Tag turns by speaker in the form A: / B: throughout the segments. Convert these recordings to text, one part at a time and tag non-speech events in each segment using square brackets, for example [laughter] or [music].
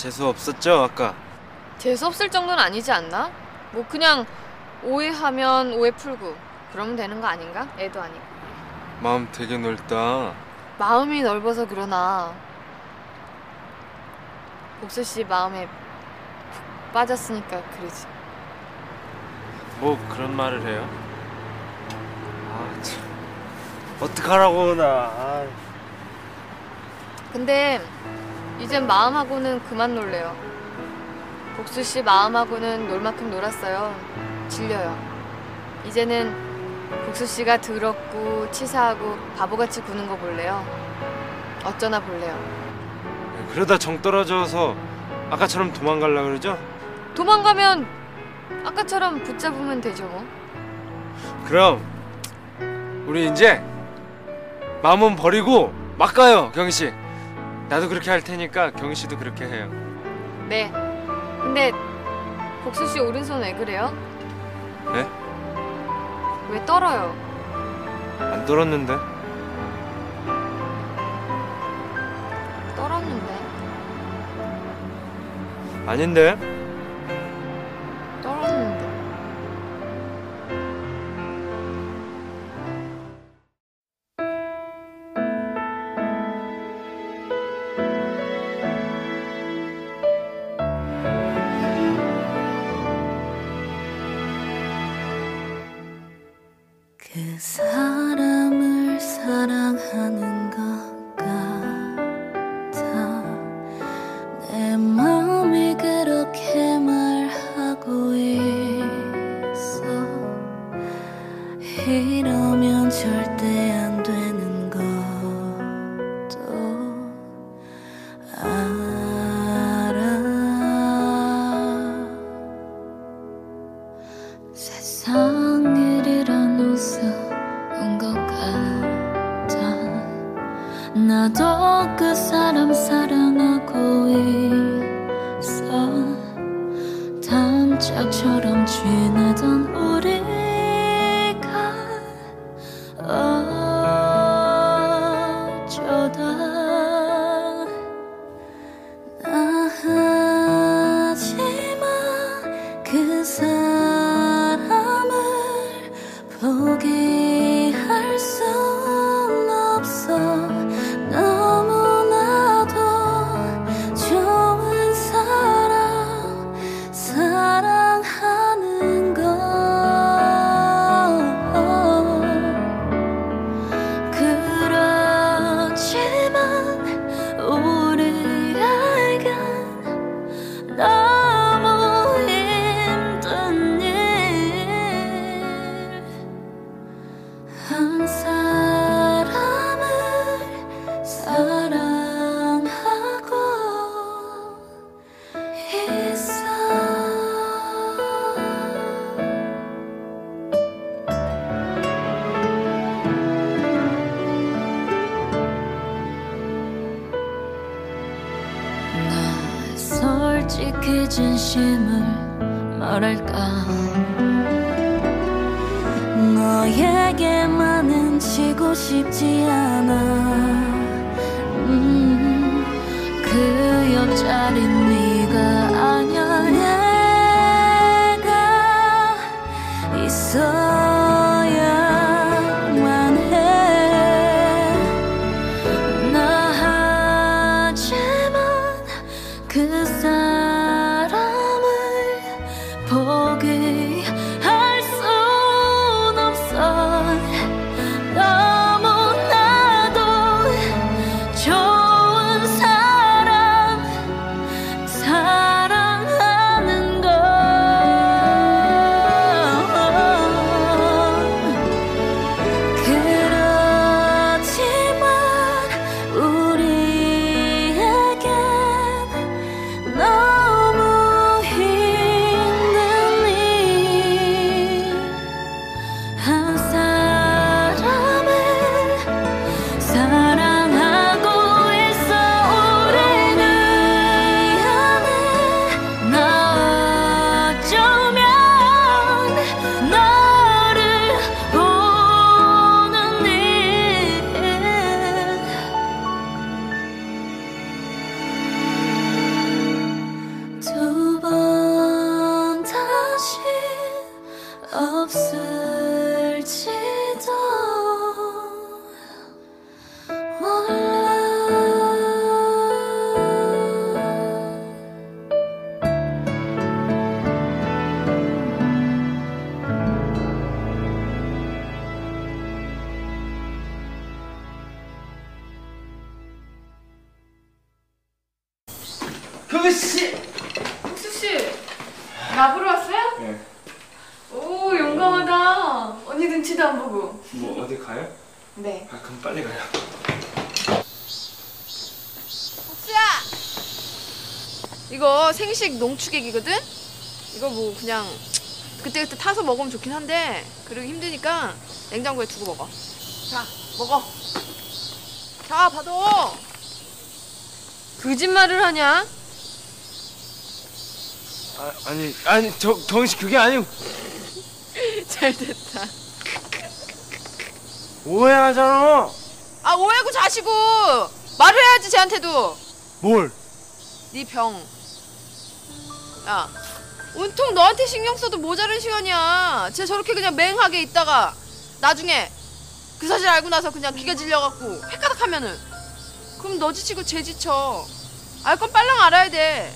A: 재수 없었죠 아까?
B: 재수 없을 정도는 아니지 않나? 뭐 그냥 오해하면 오해 풀고 그러면 되는 거 아닌가? 애도 아니고.
A: 마음 되게 넓다.
B: 마음이 넓어서 그러나. 복수 씨 마음에 푹 빠졌으니까 그러지.
A: 뭐 그런 말을 해요? 아 참. 어떡하라고 나. 아.
B: 근데 이젠 마음하고는 그만 놀래요. 복수 씨 마음하고는 놀 만큼 놀았어요. 질려요. 이제는 복수 씨가 더럽고 치사하고 바보같이 구는 거 볼래요? 어쩌나 볼래요?
A: 그러다 정 떨어져서 아까처럼 도망갈라 그러죠?
B: 도망가면 아까처럼 붙잡으면 되죠 뭐.
A: 그럼 우리 이제 마음은 버리고 막 가요 경희 씨 나도 그렇게 할 테니까 경희 씨도 그렇게 해요
B: 네. 근데 복수 씨 오른손 왜 그래요?
A: 네?
B: 왜 떨어요?
A: 안 떨었는데
B: 떨었는데.
A: 아닌데.
C: 생식 농축액이거든. 이거 뭐 그냥 그때 그때 타서 먹으면 좋긴 한데 그러기 힘드니까 냉장고에 두고 먹어. 자 먹어. 자 받아. 거짓말을 하냐?
A: 아, 아니 아니 저 경희 씨 그게 아니고 [laughs]
C: 잘 됐다.
A: 오해하잖아.
C: 아 오해고 자시고 말을 해야지 쟤한테도.
A: 뭘?
C: 네 병. 야, 온통 너한테 신경 써도 모자른 시간이야. 쟤 저렇게 그냥 맹하게 있다가 나중에 그 사실 알고 나서 그냥 기가 질려갖고 헷가닥 하면은 그럼 너 지치고 쟤 지쳐. 알 건 빨랑 알아야 돼.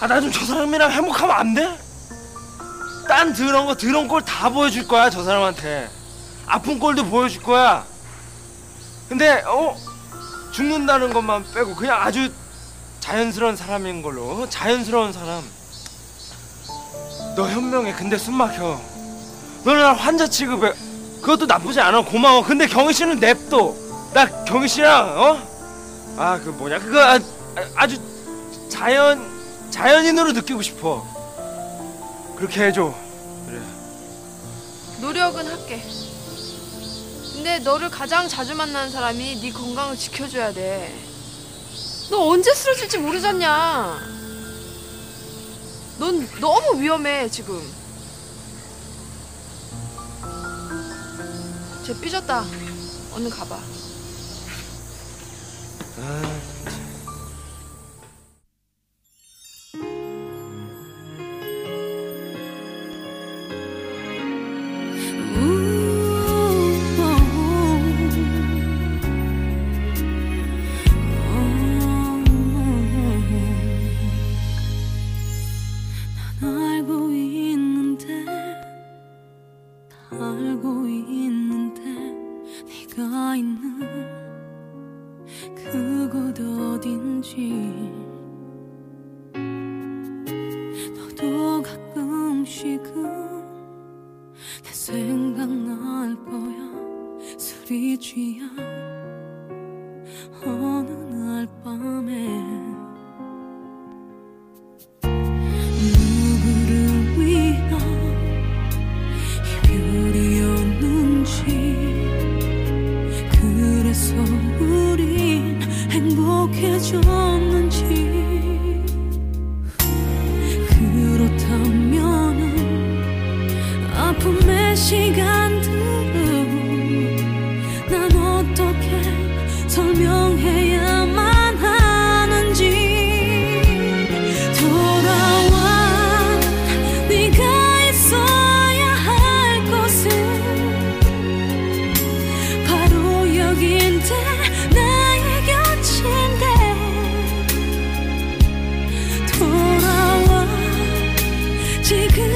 A: 아 나 좀 저 사람이랑 행복하면 안 돼? 딴 더러운 거 더러운 걸다 보여줄 거야 저 사람한테. 아픈 꼴도 보여줄 거야. 근데 어 죽는다는 것만 빼고 그냥 아주 자연스러운 사람인 걸로 어? 자연스러운 사람. 너 현명해. 근데 숨 막혀. 너는 날 환자 취급해. 그것도 나쁘지 않아. 고마워. 근데 경희 씨는 냅둬. 나 경희 씨랑 어? 아 그 뭐냐 그거 아, 아, 주 자연 자연인으로 느끼고 싶어. 그렇게 해줘. 그래.
C: 노력은 할게. 근데 너를 가장 자주 만나는 사람이 네 건강을 지켜줘야 돼. 너 언제 쓰러질지 모르잖냐. 넌 너무 위험해 지금. 쟤 삐졌다. 얼른 가봐.
D: 난 돌아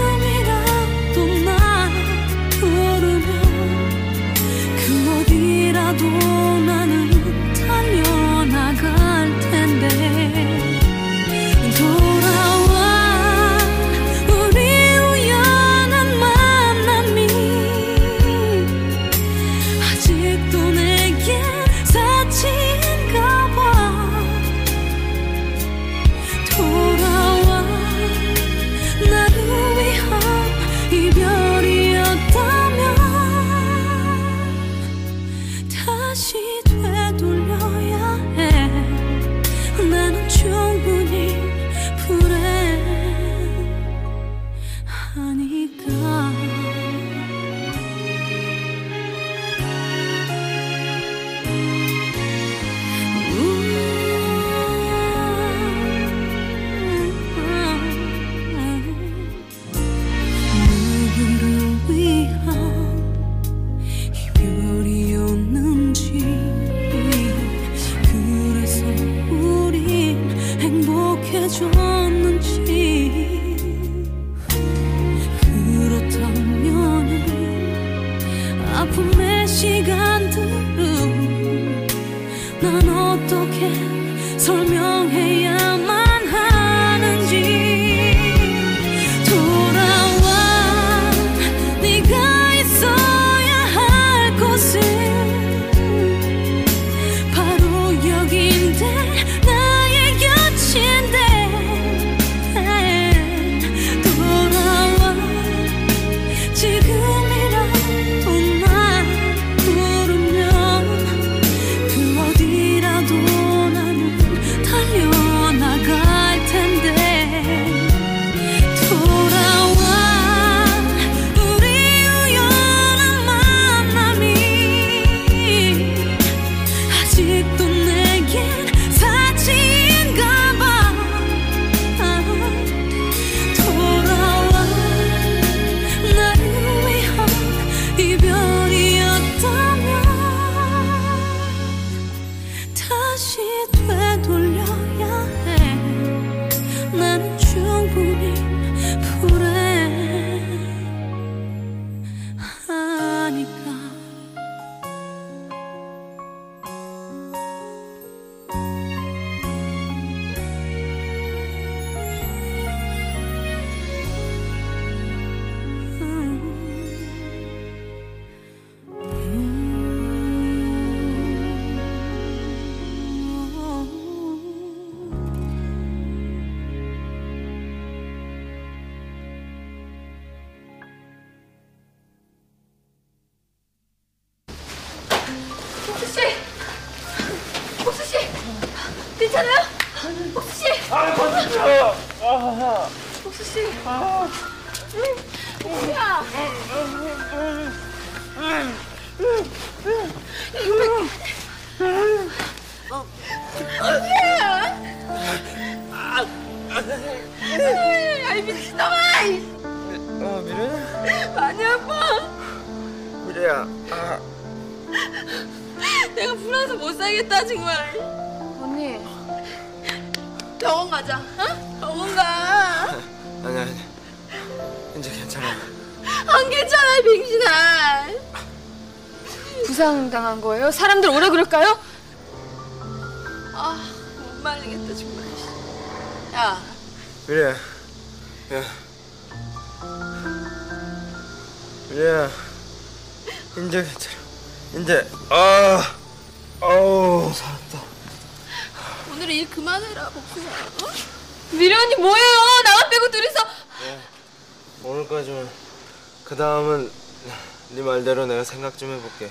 A: 해볼게.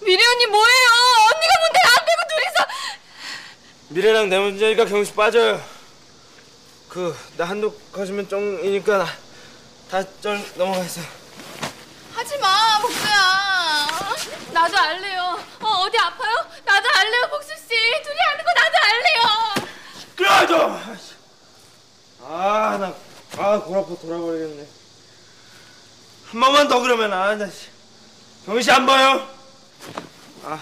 B: 미래 언니 뭐예요? 언니가 뭔데 안 되고 둘이서.
A: 미래랑 내 문제니까 경식 빠져요. 그 나 한독 가지면 쩡이니까 다쩔 넘어가서.
C: 하지 마 복수야.
B: 나도 알래요. 어 어디 아파요? 나도 알래요 복수 씨. 둘이 하는 거 나도 알래요.
A: 그래 좀. 아나아 골 아파 돌아버리겠네. 한 번만 더 그러면 아 나. 경희 씨 안 봐요? 아,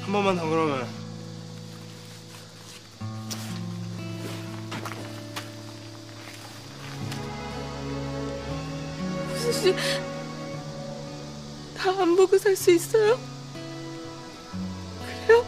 A: 한 번만 더 그러면.
C: 무슨 씨, 다 안 보고 살 수
E: 있어요? 그래요?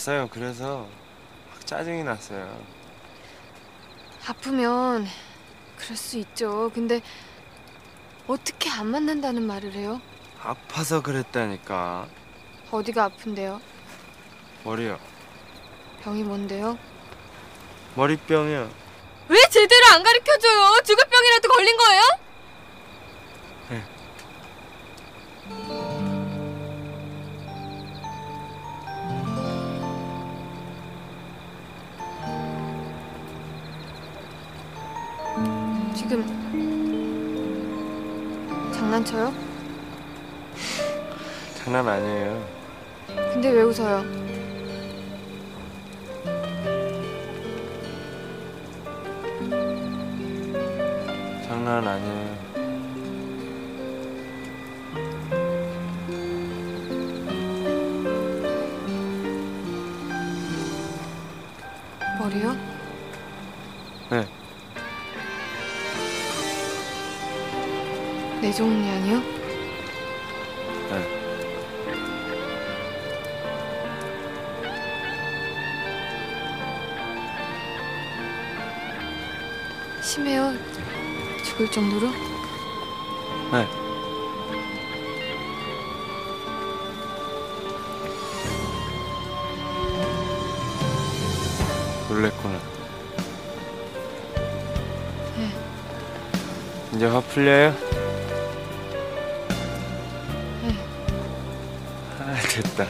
E: 아
A: 아팠어요 그래서 막 짜증이 났어요
B: 아프면 그럴 수 있죠. 근데 어떻게 안 만난다는 말을 해요?
A: 아파서 그랬다니까
B: 어디가 아픈데요?
A: 머리요
B: 병이 뭔데요?
A: 머리병이요
B: 왜 제대로 안 가르쳐줘요? 죽을 병이라도 걸린 거예요? 지금 장난쳐요?
A: 장난 아니에요
B: 근데 왜 웃어요?
A: 장난 아니에요
B: 머리요?
A: 네
B: 뇌종양이요?
A: 네.
B: 심해요? 죽을 정도로?
A: 네. 놀랬구나.
B: 네.
A: 이제 화 풀려요? 아, 됐다.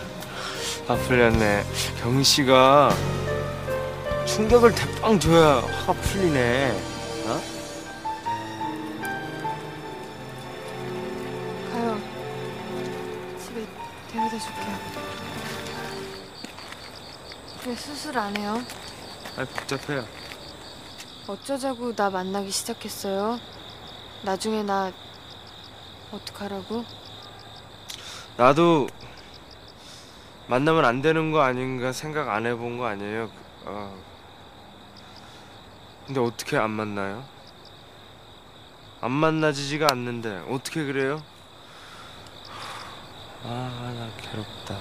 A: 화 풀렸네. 경희 씨가 충격을 대빵 줘야 화가 풀리네. 어?
B: 가요. 집에 데려다 줄게요. 왜 수술 안 해요?
A: 아, 복잡해요.
B: 어쩌자고 나 만나기 시작했어요? 나중에 나 어떡하라고?
A: 나도 만나면 안 되는 거 아닌가 생각 안 해본 거 아니에요. 어. 근데 어떻게 안 만나요? 안 만나지지가 않는데 어떻게 그래요? 아, 나 괴롭다.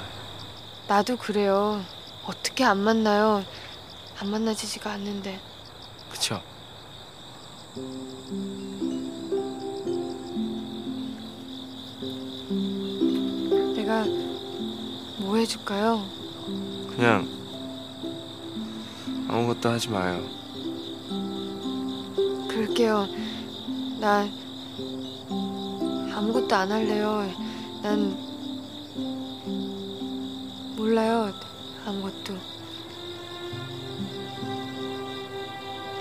B: 나도 그래요. 어떻게 안 만나요? 안 만나지지가 않는데.
A: 그쵸?
B: 내가 뭐 해줄까요?
A: 그냥 아무것도 하지 마요.
B: 그럴게요. 나 아무것도 안 할래요. 난 몰라요. 아무것도.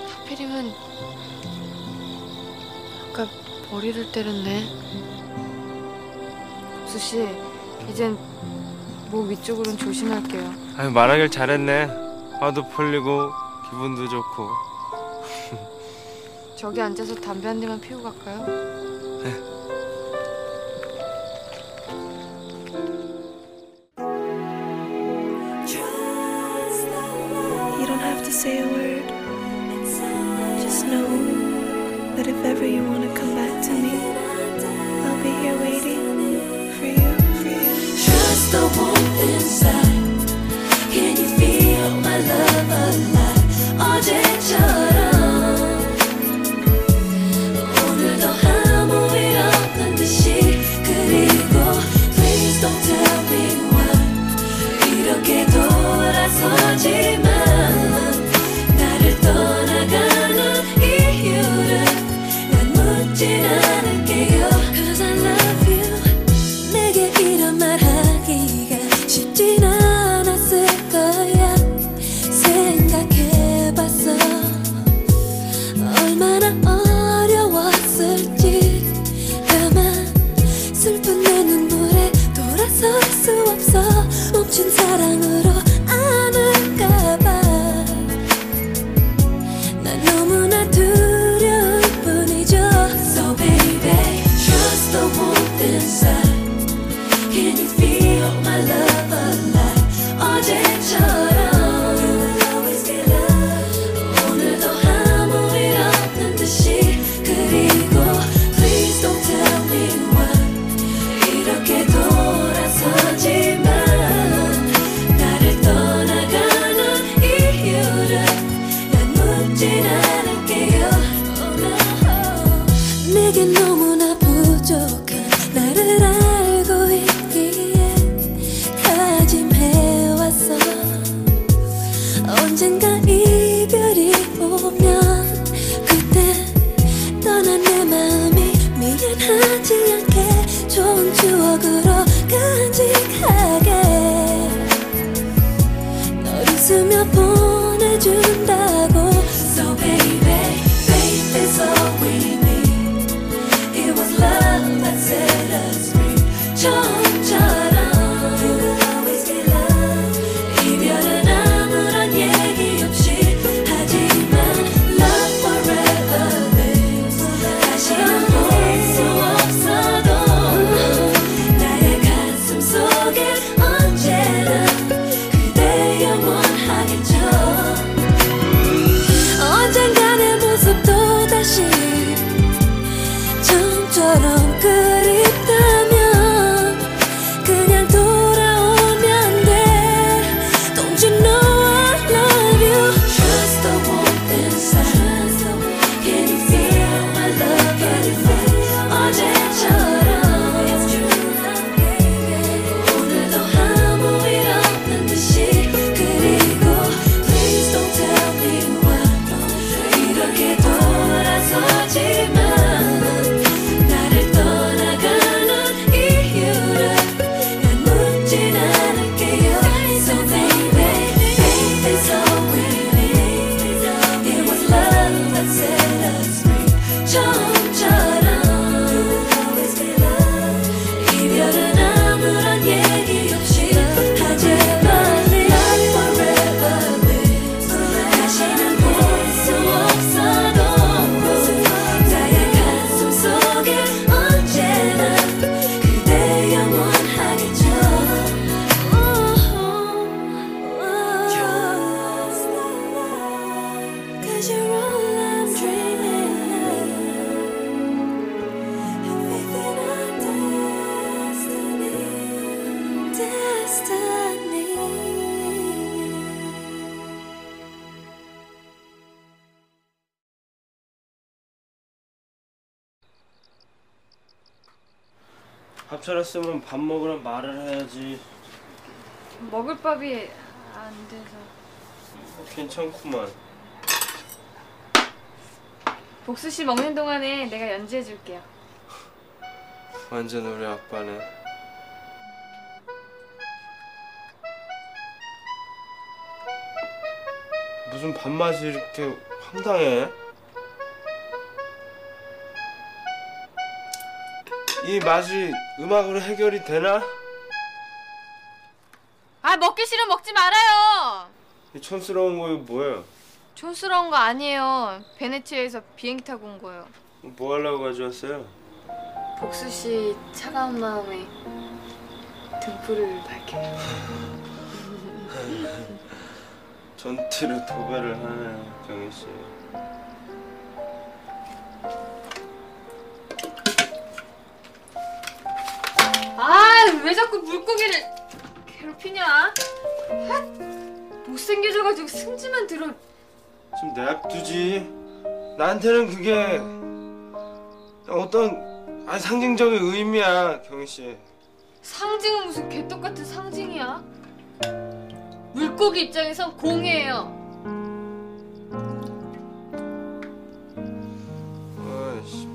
B: 하필이면 아까 머리를 때렸네. 국수 씨, 이젠 목 위쪽으로는 조심할게요.
A: 아유, 말하길 잘했네. 화도 풀리고 기분도 좋고. [laughs]
B: 저기 앉아서 담배 한 대만 피우고 갈까요?
D: You 처음처럼 그
A: 밥 차렸으면 밥 먹으란 말을 해야지.
B: 먹을 밥이 안 돼서.
A: 괜찮구만.
B: 복수 씨 먹는 동안에 내가 연주해 줄게요.
A: 완전 우리 아빠네. 무슨 밥맛이 이렇게 황당해? 이 맛이 음악으로 해결이 되나?
B: 아 먹기 싫으면 먹지 말아요.
A: 이 촌스러운 거 이거 뭐예요?
B: 촌스러운 거 아니에요. 베네치아에서 비행기 타고 온 거예요.
A: 뭐 하려고 가져왔어요?
B: 복수 씨 차가운 마음에 등불을 밝혀요.
A: 전티로 도배를 하네요, 경희 씨.
B: 아왜 자꾸 물고기를 괴롭히냐? 아, 못생겨져가지고 승질만 들어.
A: 좀 냅두지. 나한테는 그게 어떤 아 상징적인 의미야, 경희 씨.
B: 상징은 무슨 개떡 같은 상징이야? 물고기 입장에선 공이에요.
A: 아이씨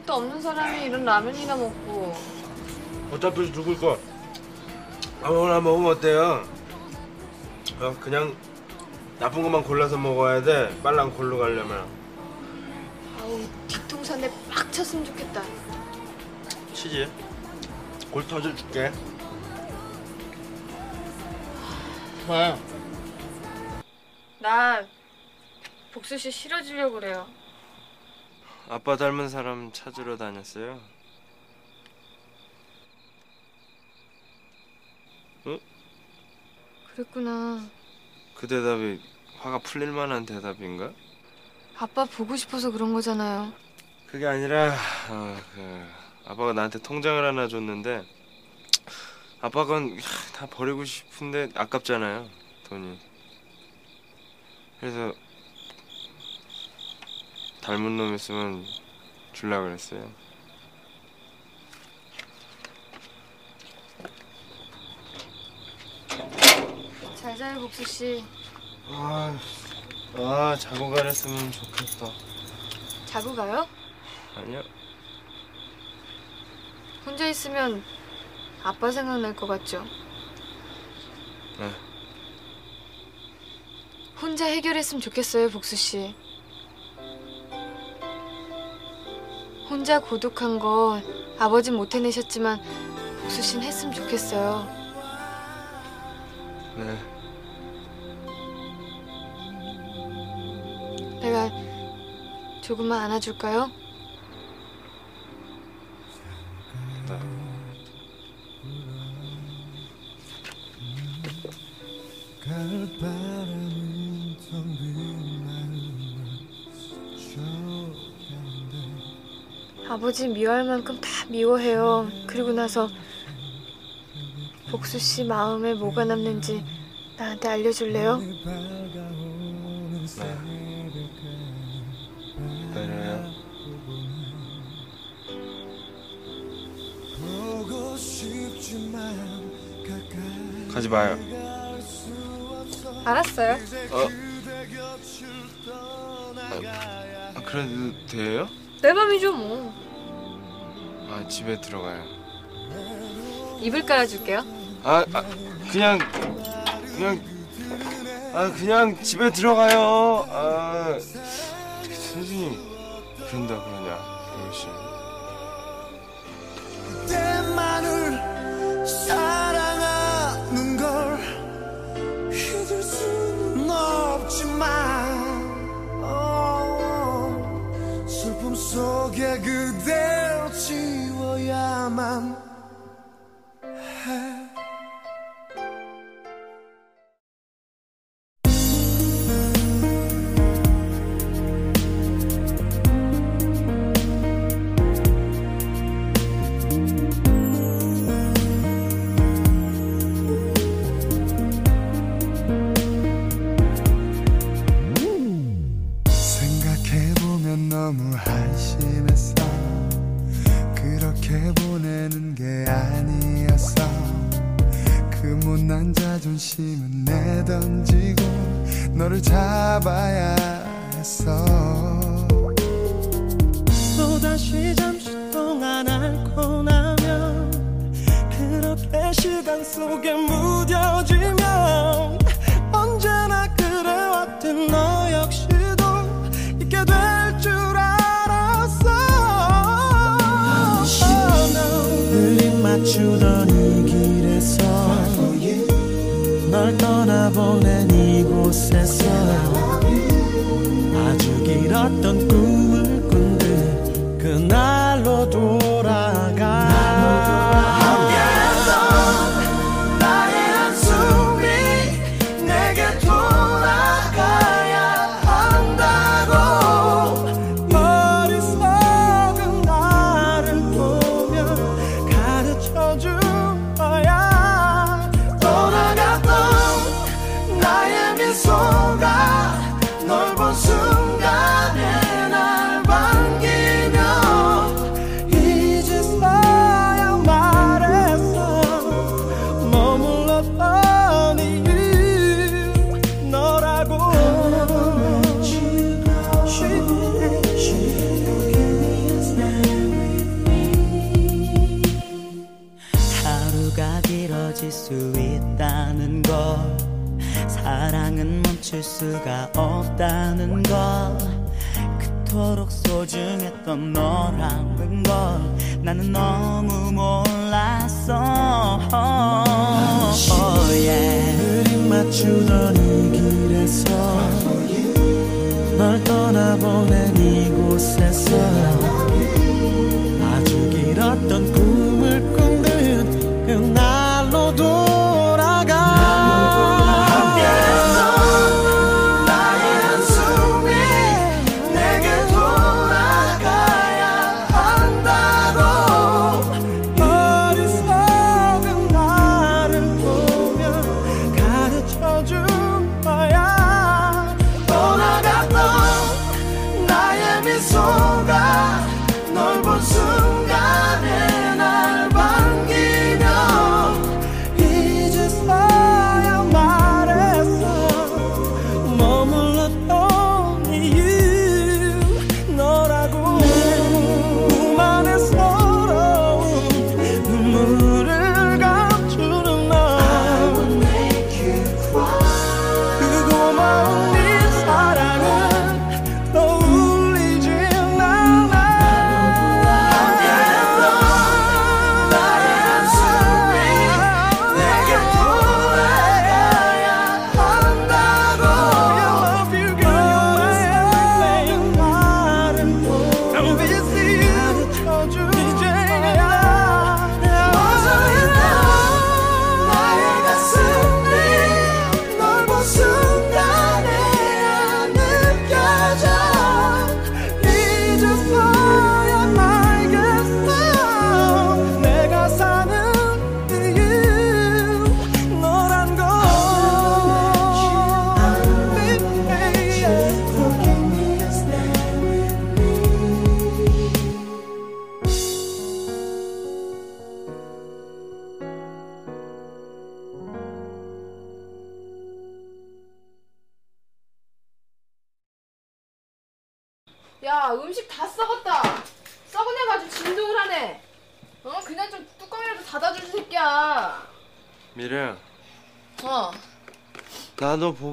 B: 것도 없는 사람이 이런 라면이나 먹고
A: 어차피 죽을 거 아무거나 먹으면 어때요? 어, 그냥 나쁜 것만 골라서 먹어야 돼. 빨랑 골로 가려면
B: 아우 뒤통수한테 빡 쳤으면 좋겠다.
A: 치지. 골 터져 줄게. 왜?
B: 나 복수 씨 싫어지려고 그래요.
A: 아빠 닮은 사람 찾으러 다녔어요.
B: 그랬구나.
A: 그 대답이 화가 풀릴 만한 대답인가?
B: 아빠 보고 싶어서 그런 거잖아요.
A: 그게 아니라 어, 그 아빠가 나한테 통장을 하나 줬는데 아빠 건다 버리고 싶은데 아깝잖아요 돈이 그래서 닮은 놈 있으면 줄라 그랬어요.
B: 잘 자요 복수 씨.
E: 아, 아 자고 가랬으면 좋겠다.
B: 자고 가요?
E: 아니요.
B: 혼자 있으면 아빠 생각날 것 같죠?
E: 네.
B: 혼자 해결했으면 좋겠어요 복수 씨. 혼자 고독한 거 아버진 못 해내셨지만 복수 씨는 했으면 좋겠어요.
E: 네.
B: 내가 조금만 안아줄까요? 아버지 미워할 만큼 다 미워해요. 그리고 나서 복수 씨 마음에 뭐가 남는지 나한테 알려줄래요?
F: 싶지만 가까이
E: 가지 마요.
B: 알았어요.
E: 어,
F: 떠나가야
E: 아, 그래도 돼요?
B: 내 맘이죠 뭐.
E: 아 집에 들어가요.
B: 이불 깔아줄게요.
E: 아, 아 그냥 그냥 아 그냥 집에 들어가요. 아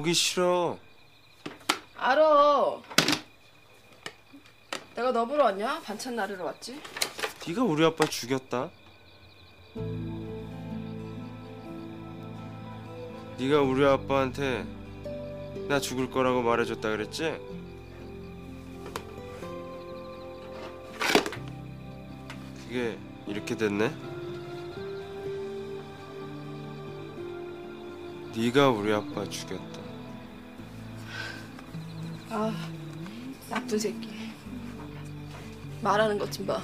F: 보기
A: 싫어
C: 알어. 내가 너 보러 왔냐? 반찬 나르러 왔지?
A: 네가 우리 아빠 죽였다 네가 우리 아빠한테 나 죽을 거라고 말해줬다 그랬지? 그게 이렇게 됐네? 네가 우리 아빠 죽였다
C: 아 나쁜 새끼. 말하는 것 좀 봐.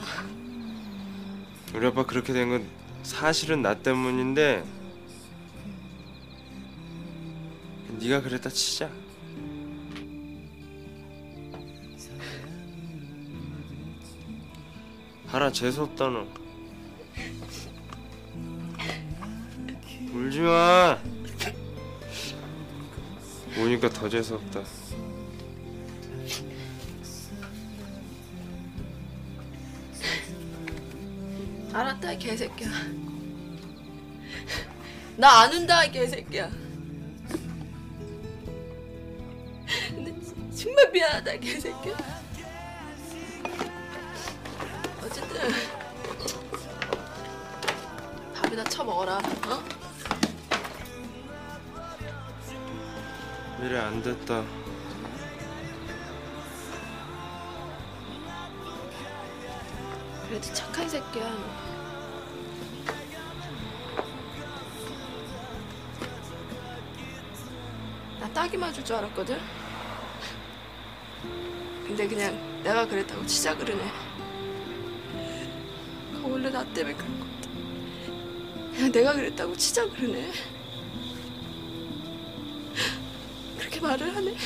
A: 우리 아빠 그렇게 된 건 사실은 나 때문인데 네가 그랬다 치자 하라 재수없다 너 울지 마 우니까 더 재수없다
C: 알았다 이 개새끼야. 나 안 운다 이 개새끼야. 근데 정말 미안하다 이 개새끼야. 어쨌든 밥이나 처먹어라. 어?
A: 미래 안 됐다
C: 그래도 착한 새끼야. 나 딱이 맞을 줄 알았거든. 근데 그냥 내가 그랬다고 치자 그러네. 원래 나 때문에 그런 것 같아. 그냥 내가 그랬다고 치자 그러네. 그렇게 말을 하네.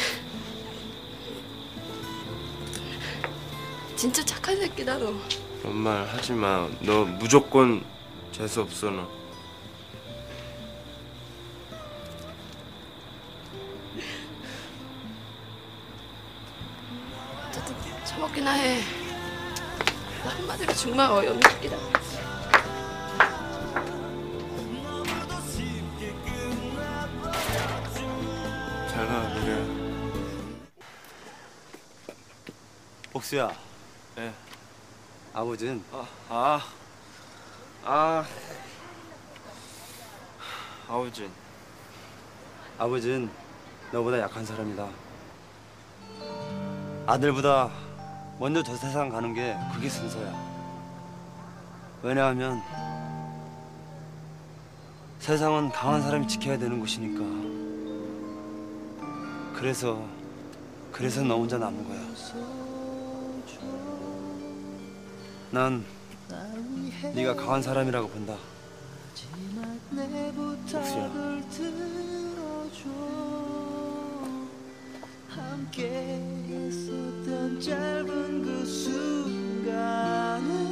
C: 진짜 착한 새끼다 너.
A: 그런 말 하지 마. 너 무조건 재수 없어 너.
C: 어쨌든 처먹기나 해. 나 한마디로 정말 어이없는 새끼다.
A: 잘 가, 미래야.
G: 복수야,
A: 예.
G: 아버진
A: 아, 아, 아, 아우진.
G: 아버진 너보다 약한 사람이다. 아들보다 먼저 저 세상 가는 게 그게 순서야. 왜냐하면 세상은 강한 사람이 지켜야 되는 곳이니까. 그래서 그래서 너 혼자 남은 거야. 난 네가 강한 사람이라고 본다. 복수야.
D: 왜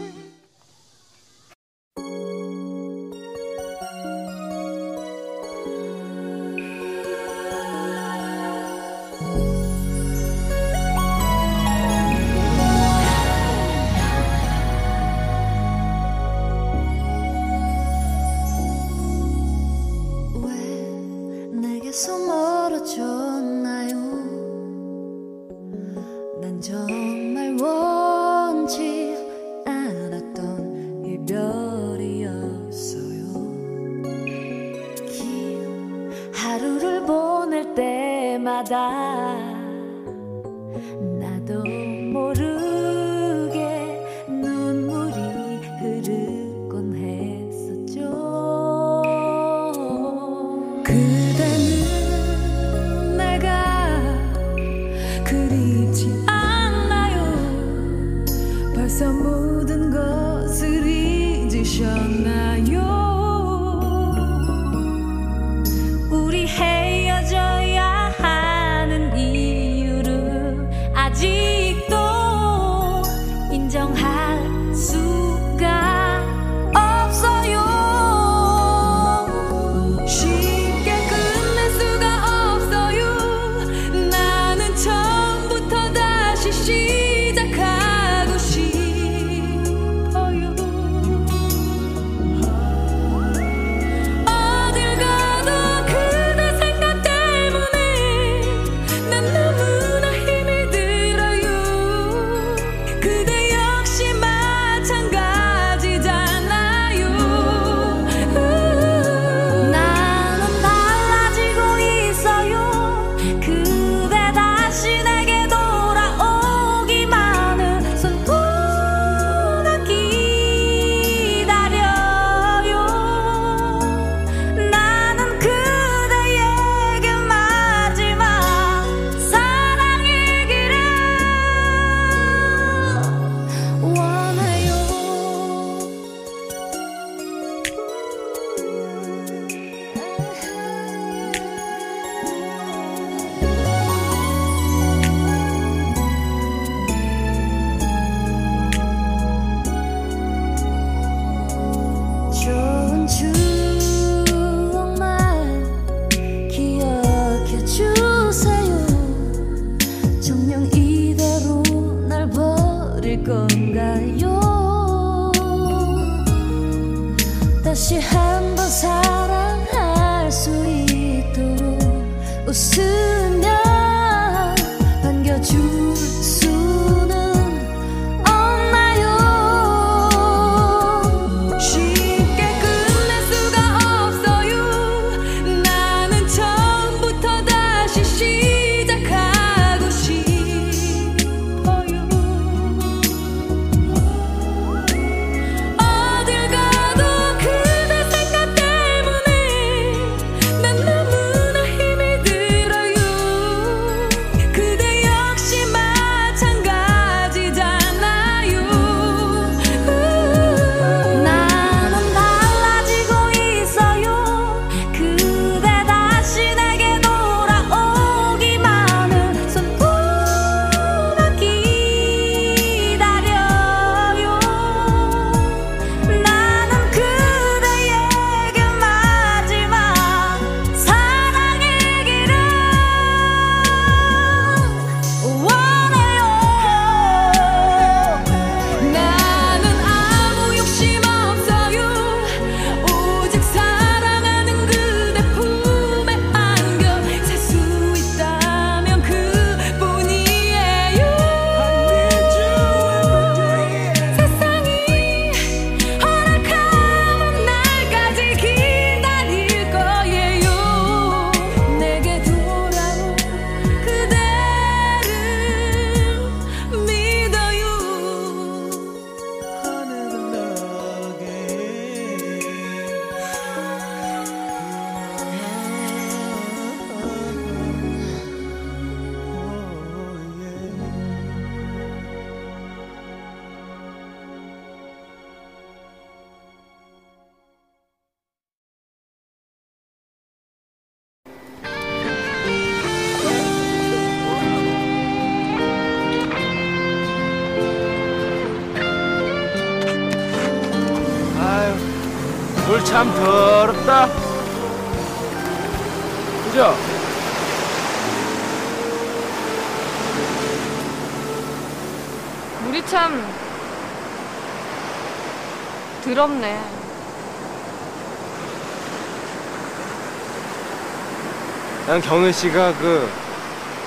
D: 난
F: 경은 씨가 그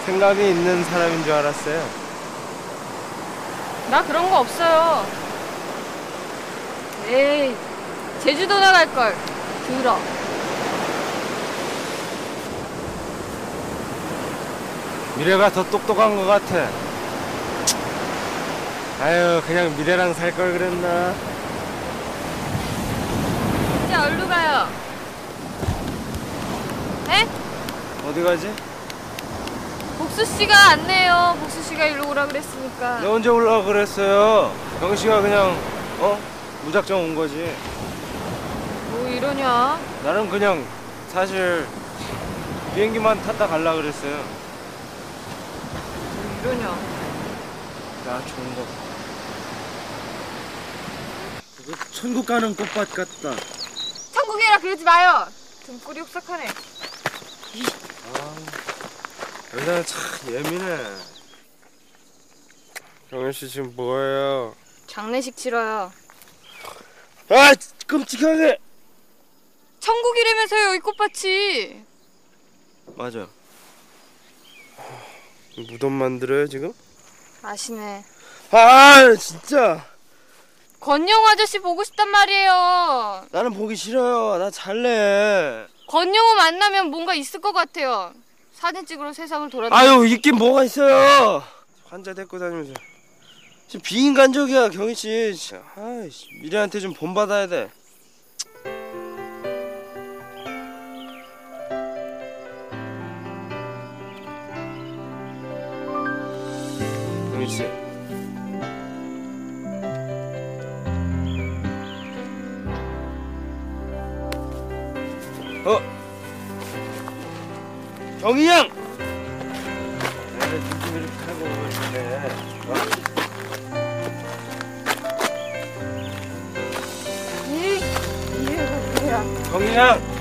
F: 생각이 있는 사람인 줄 알았어요.
B: 나 그런 거 없어요. 에이, 제주도 나갈 걸. 들어.
F: 미래가 더 똑똑한 것 같아. 아유, 그냥 미래랑 살 걸 그랬나?
B: 이제 어디로 가요? 에?
F: 어디 가지?
B: 복수 씨가 안 내요. 복수 씨가 일로 오라 그랬으니까.
F: 내가 언제 올라가 그랬어요. 경은 씨가 그냥 어 무작정 온 거지.
B: 뭐 이러냐?
F: 나는 그냥 사실 비행기만 탔다 갈라 그랬어요.
B: 뭐 이러냐?
F: 나 좋은 거. 그거 천국 가는 꽃밭 같다.
B: 천국이라 그러지 마요. 등골이 흡삭하네.
F: 여자는 참 예민해. 경현 씨 지금 뭐예요?
B: 장례식 치러요.
F: 아 끔찍하게.
B: 천국이라면서요 이 꽃밭이.
F: 맞아. 무덤 만들어요 지금?
B: 아시네.
F: 아 진짜.
B: 권영호 아저씨 보고 싶단 말이에요.
F: 나는 보기 싫어요. 나 잘래.
B: 권영호 만나면 뭔가 있을 것 같아요. 사진 찍으러 세상을 돌아다.
F: 아유 있긴 뭐가 있어요. 환자 데리고 다니면서. 지금 비인간적이야 경희 씨. 아이씨 미래한테 좀 본받아야 돼. 경희 씨. 어? 경희 양! 내가 눈좀 이렇게 하고 어?
B: 이 이해가 뭐야?
F: 경희 양!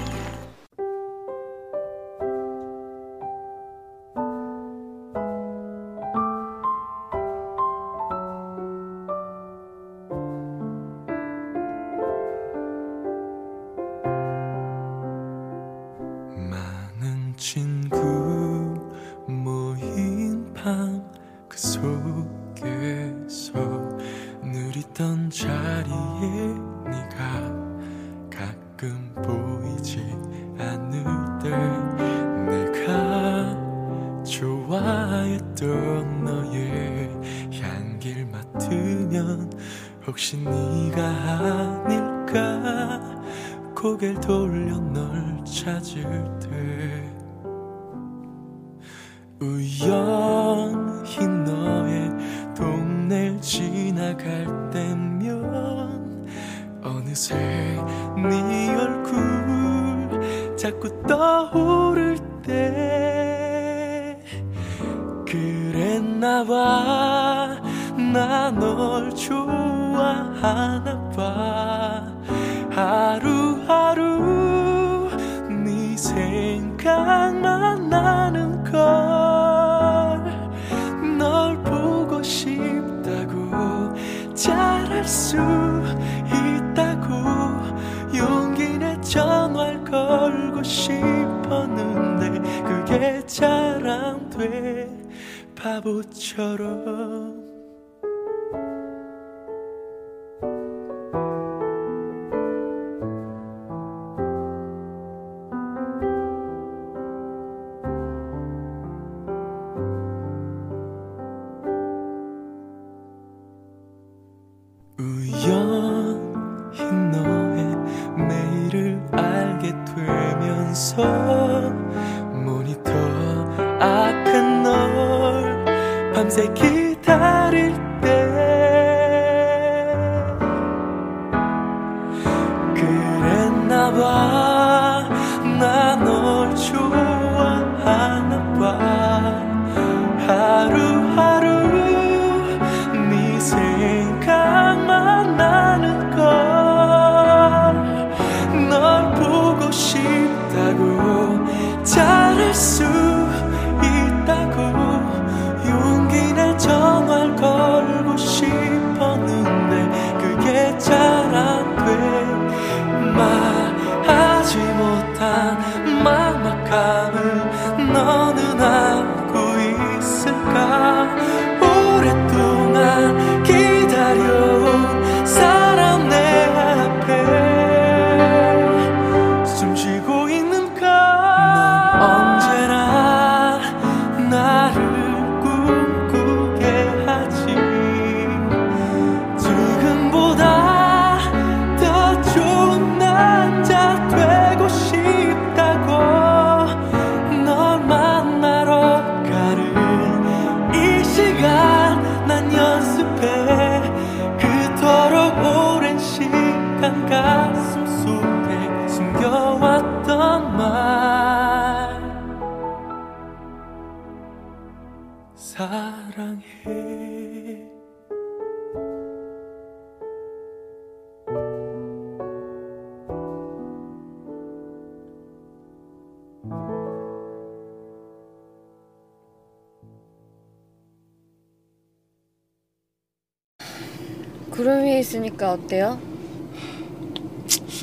B: 어때요?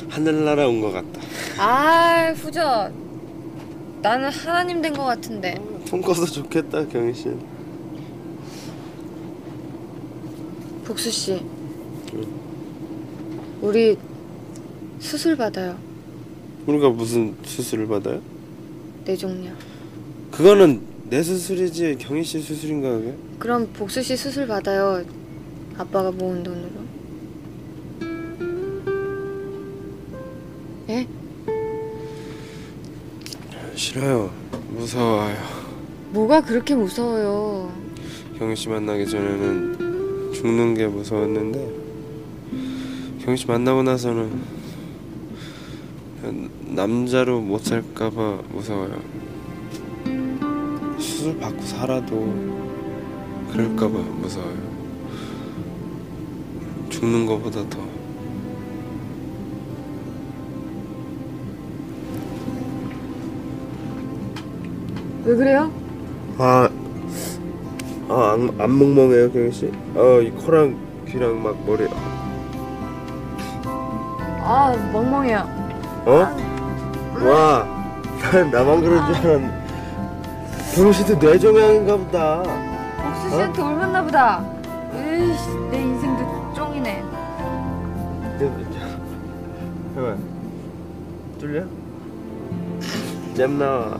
A: 하늘 날아온 것 같다.
B: 아 후져. 나는 하나님 된 것 같은데.
A: 폰 꺼서 좋겠다, 경희 씨.
B: 복수 씨. 우리 수술 받아요.
A: 우리가 무슨 수술을 받아요?
B: 뇌종양.
A: 그거는 내 수술이지 경희 씨 수술인가 그게?
B: 그럼 복수 씨 수술 받아요. 아빠가 모은 돈으로. 예?
A: 싫어요. 무서워요.
B: 뭐가 그렇게 무서워요?
A: 경희 씨 만나기 전에는 죽는 게 무서웠는데 경희 씨 만나고 나서는 남자로 못 살까봐 무서워요. 수술 받고 살아도 그럴까봐 무서워요. 죽는 거보다 더.
B: 왜 그래요?
A: 아, 아, 안, 안 멍멍해요, 경희 씨? 아, 이 코랑 귀랑 막 머리.
B: 아 멍멍해요.
A: 어? 와, 난 나만 그런 줄 알았는데. 경희 씨도 뇌종양인가 보다.
B: 복수 씨한테 올맞나 보다. 에이씨 내 인생도 쫑이네.
A: 해봐. 뚫려? 잼 나와.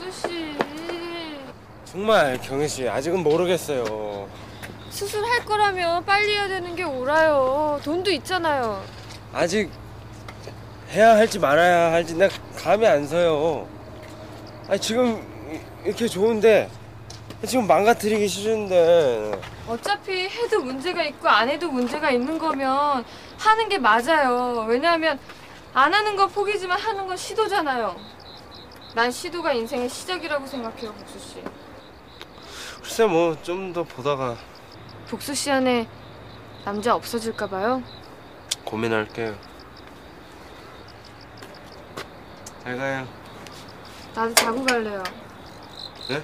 B: 복수 씨.
A: 정말 경혜 씨 아직은 모르겠어요.
B: 수술할 거라면 빨리 해야 되는 게 옳아요. 돈도 있잖아요.
A: 아직 해야 할지 말아야 할지 내가 감이 안 서요. 아니 지금 이- 이렇게 좋은데 지금 망가뜨리기 싫은데
B: 어차피 해도 문제가 있고 안 해도 문제가 있는 거면 하는 게 맞아요. 왜냐하면 안 하는 건 포기지만 하는 건 시도잖아요. 난 시도가 인생의 시작이라고 생각해요, 복수 씨.
A: 글쎄 뭐 좀 더 보다가
B: 복수 씨 안에 남자 없어질까 봐요.
A: 고민할게요. 잘 가요.
B: 나도 자고 갈래요.
A: 네?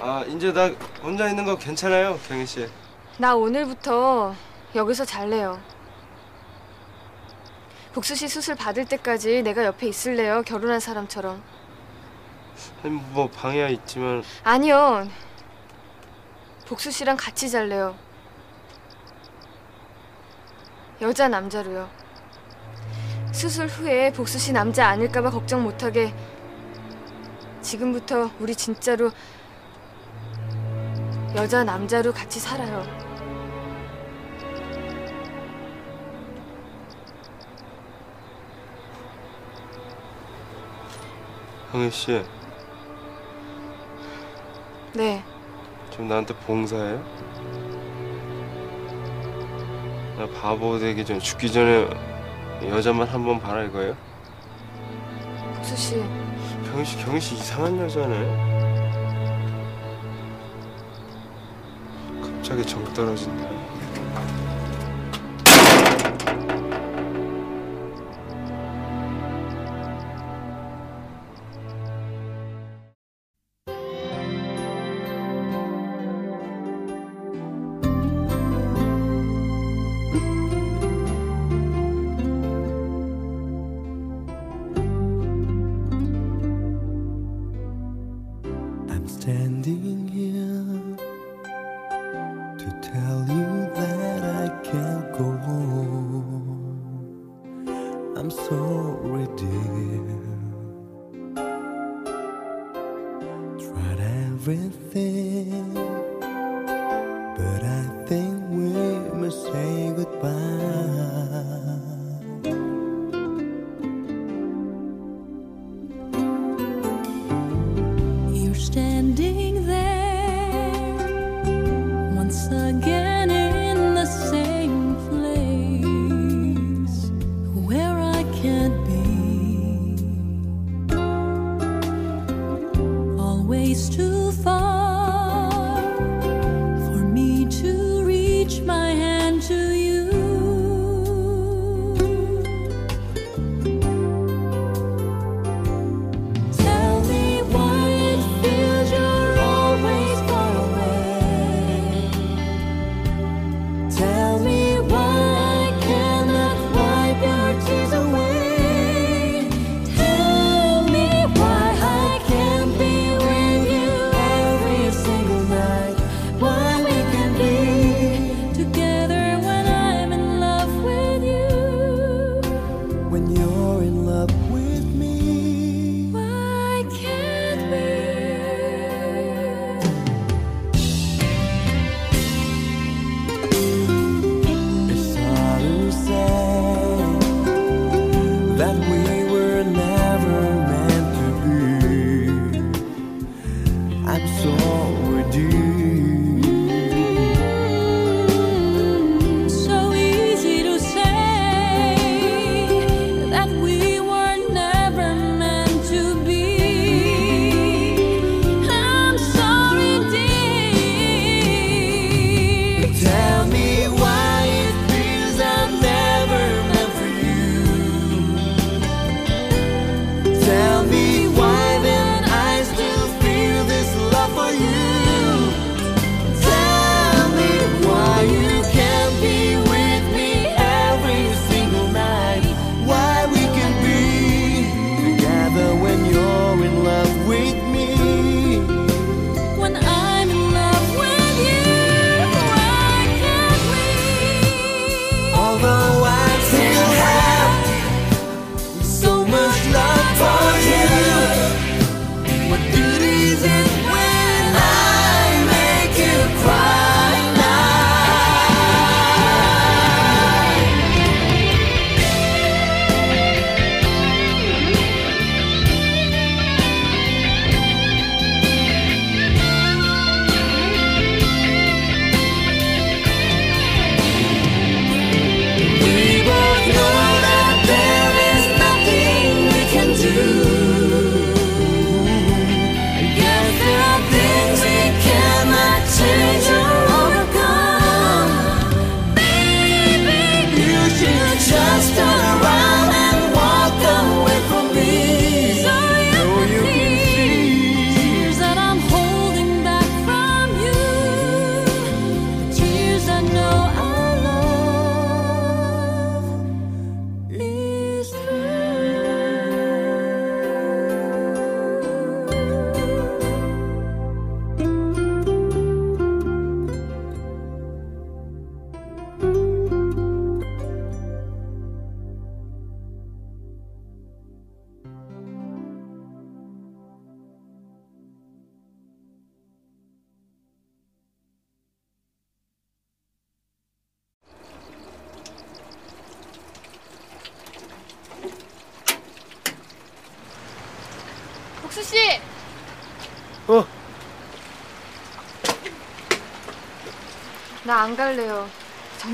A: 아 이제 나 혼자 있는 거 괜찮아요, 경희 씨.
B: 나 오늘부터 여기서 잘래요. 복수 씨 수술 받을 때까지 내가 옆에 있을래요. 결혼한 사람처럼.
A: 아니, 뭐 방해야 있지만
B: 아니요. 복수 씨랑 같이 잘래요. 여자 남자로요. 수술 후에 복수 씨 남자 아닐까봐 걱정 못하게 지금부터 우리 진짜로 여자 남자로 같이 살아요.
A: 경희 씨
B: 네.
A: 지금 나한테 봉사해요? 나 바보 되기 전 죽기 전에 여자만 한 번 봐라 이거예요?
B: 복수 씨
A: 경희 씨 경희 씨 이상한 여자네. 갑자기 정 떨어진다.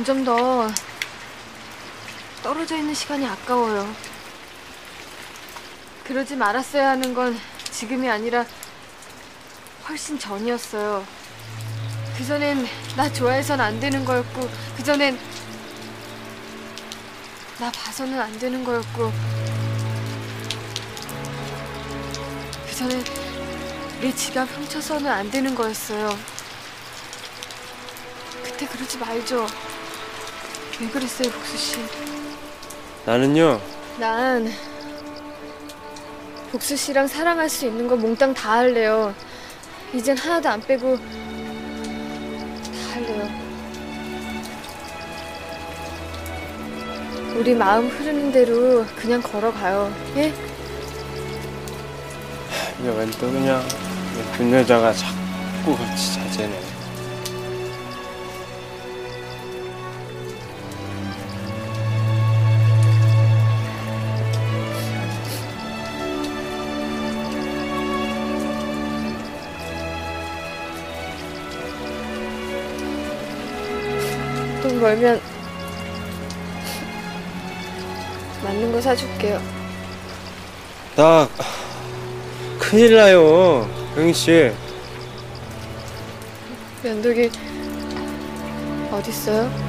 E: 점점 더 떨어져 있는 시간이 아까워요. 그러지 말았어야 하는 건 지금이 아니라 훨씬 전이었어요. 그전엔 나 좋아해선 안 되는 거였고, 그전엔 나 봐서는 안 되는 거였고, 그전엔 내 지갑 훔쳐서는 안 되는 거였어요. 그때 그러지 말죠. 왜 그랬어요, 복수 씨?
A: 나는요
E: 난 복수 씨랑 사랑할 수 있는 거 몽땅 다 할래요. 이젠 하나도 안 빼고 다 할래요. 우리 마음 흐르는 대로 그냥 걸어가요. 예?
A: 이게 웬 또 그냥 예쁜 여자가 자꾸 같이 자제네
E: 돈 벌면 맞는 거 사줄게요.
A: 나 큰일 나요 영희 씨
E: 면도기 어딨어요?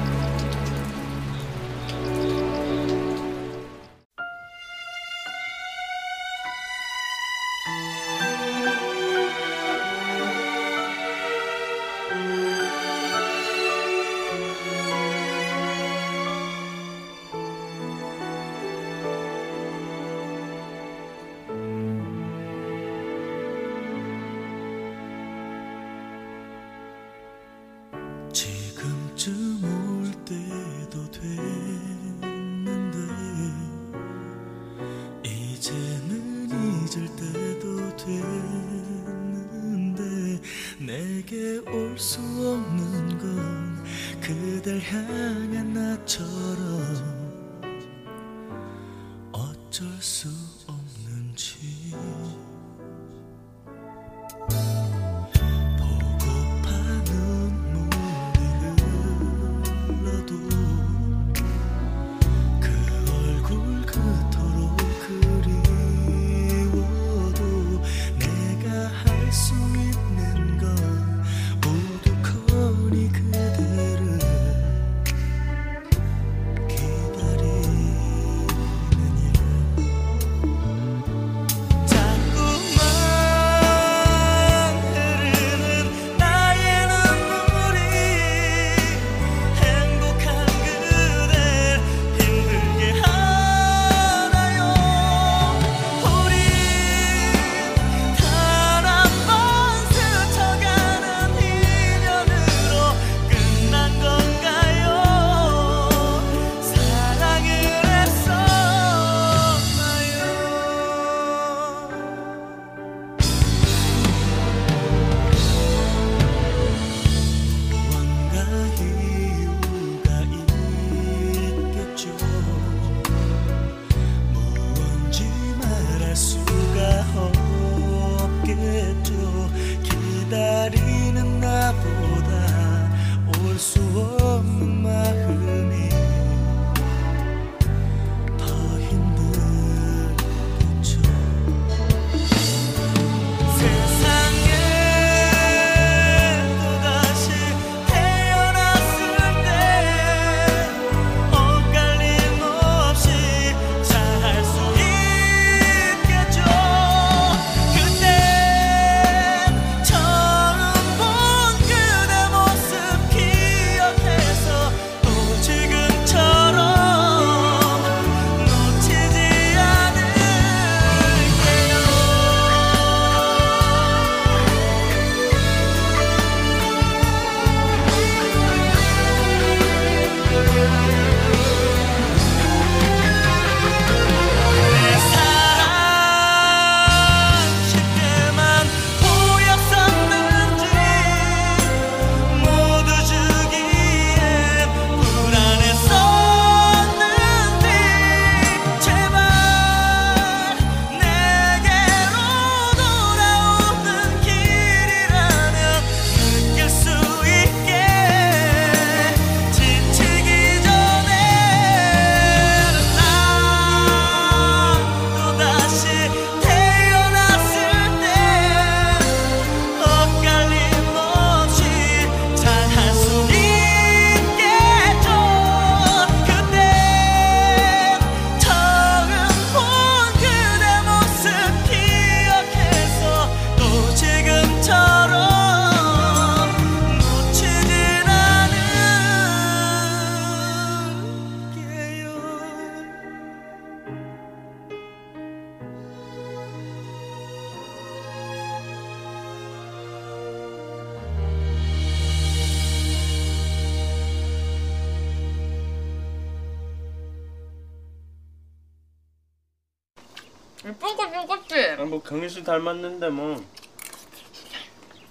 A: 경희 씨 닮았는데 뭐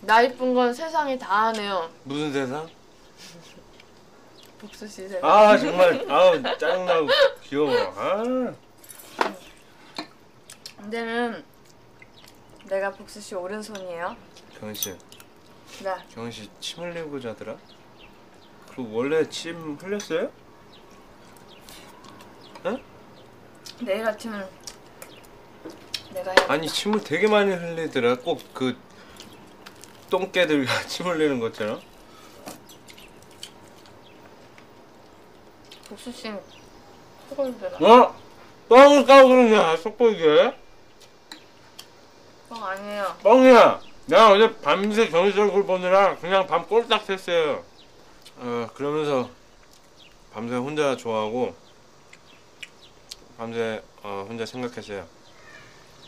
B: 나 이쁜 건 세상이 다 하네요.
A: 무슨 세상?
B: 복수 씨 세상.
A: 아 정말 아우 짜증나고 귀여워 아
B: 근데는 내가 복수 씨 오른손이에요.
A: 경희 씨
B: 네.
A: 경희 씨침 흘리고 자더라? 그리고 원래 침 흘렸어요?
B: 내일 아침은 내가 해야
A: 아니 침을 되게 많이 흘리더라. 꼭 그 똥개들 [laughs] 침 흘리는 것처럼.
B: 복수 씨 속얼더라.
A: 어? 뻥을 까고 그러냐 속 보이게?
B: 뻥 아니에요.
A: 뻥이야! 내가 어제 밤새 얼굴 보느라 그냥 밤 꼴딱 샜어요. 어 그러면서 밤새 혼자 좋아하고 밤새 어, 혼자 생각했어요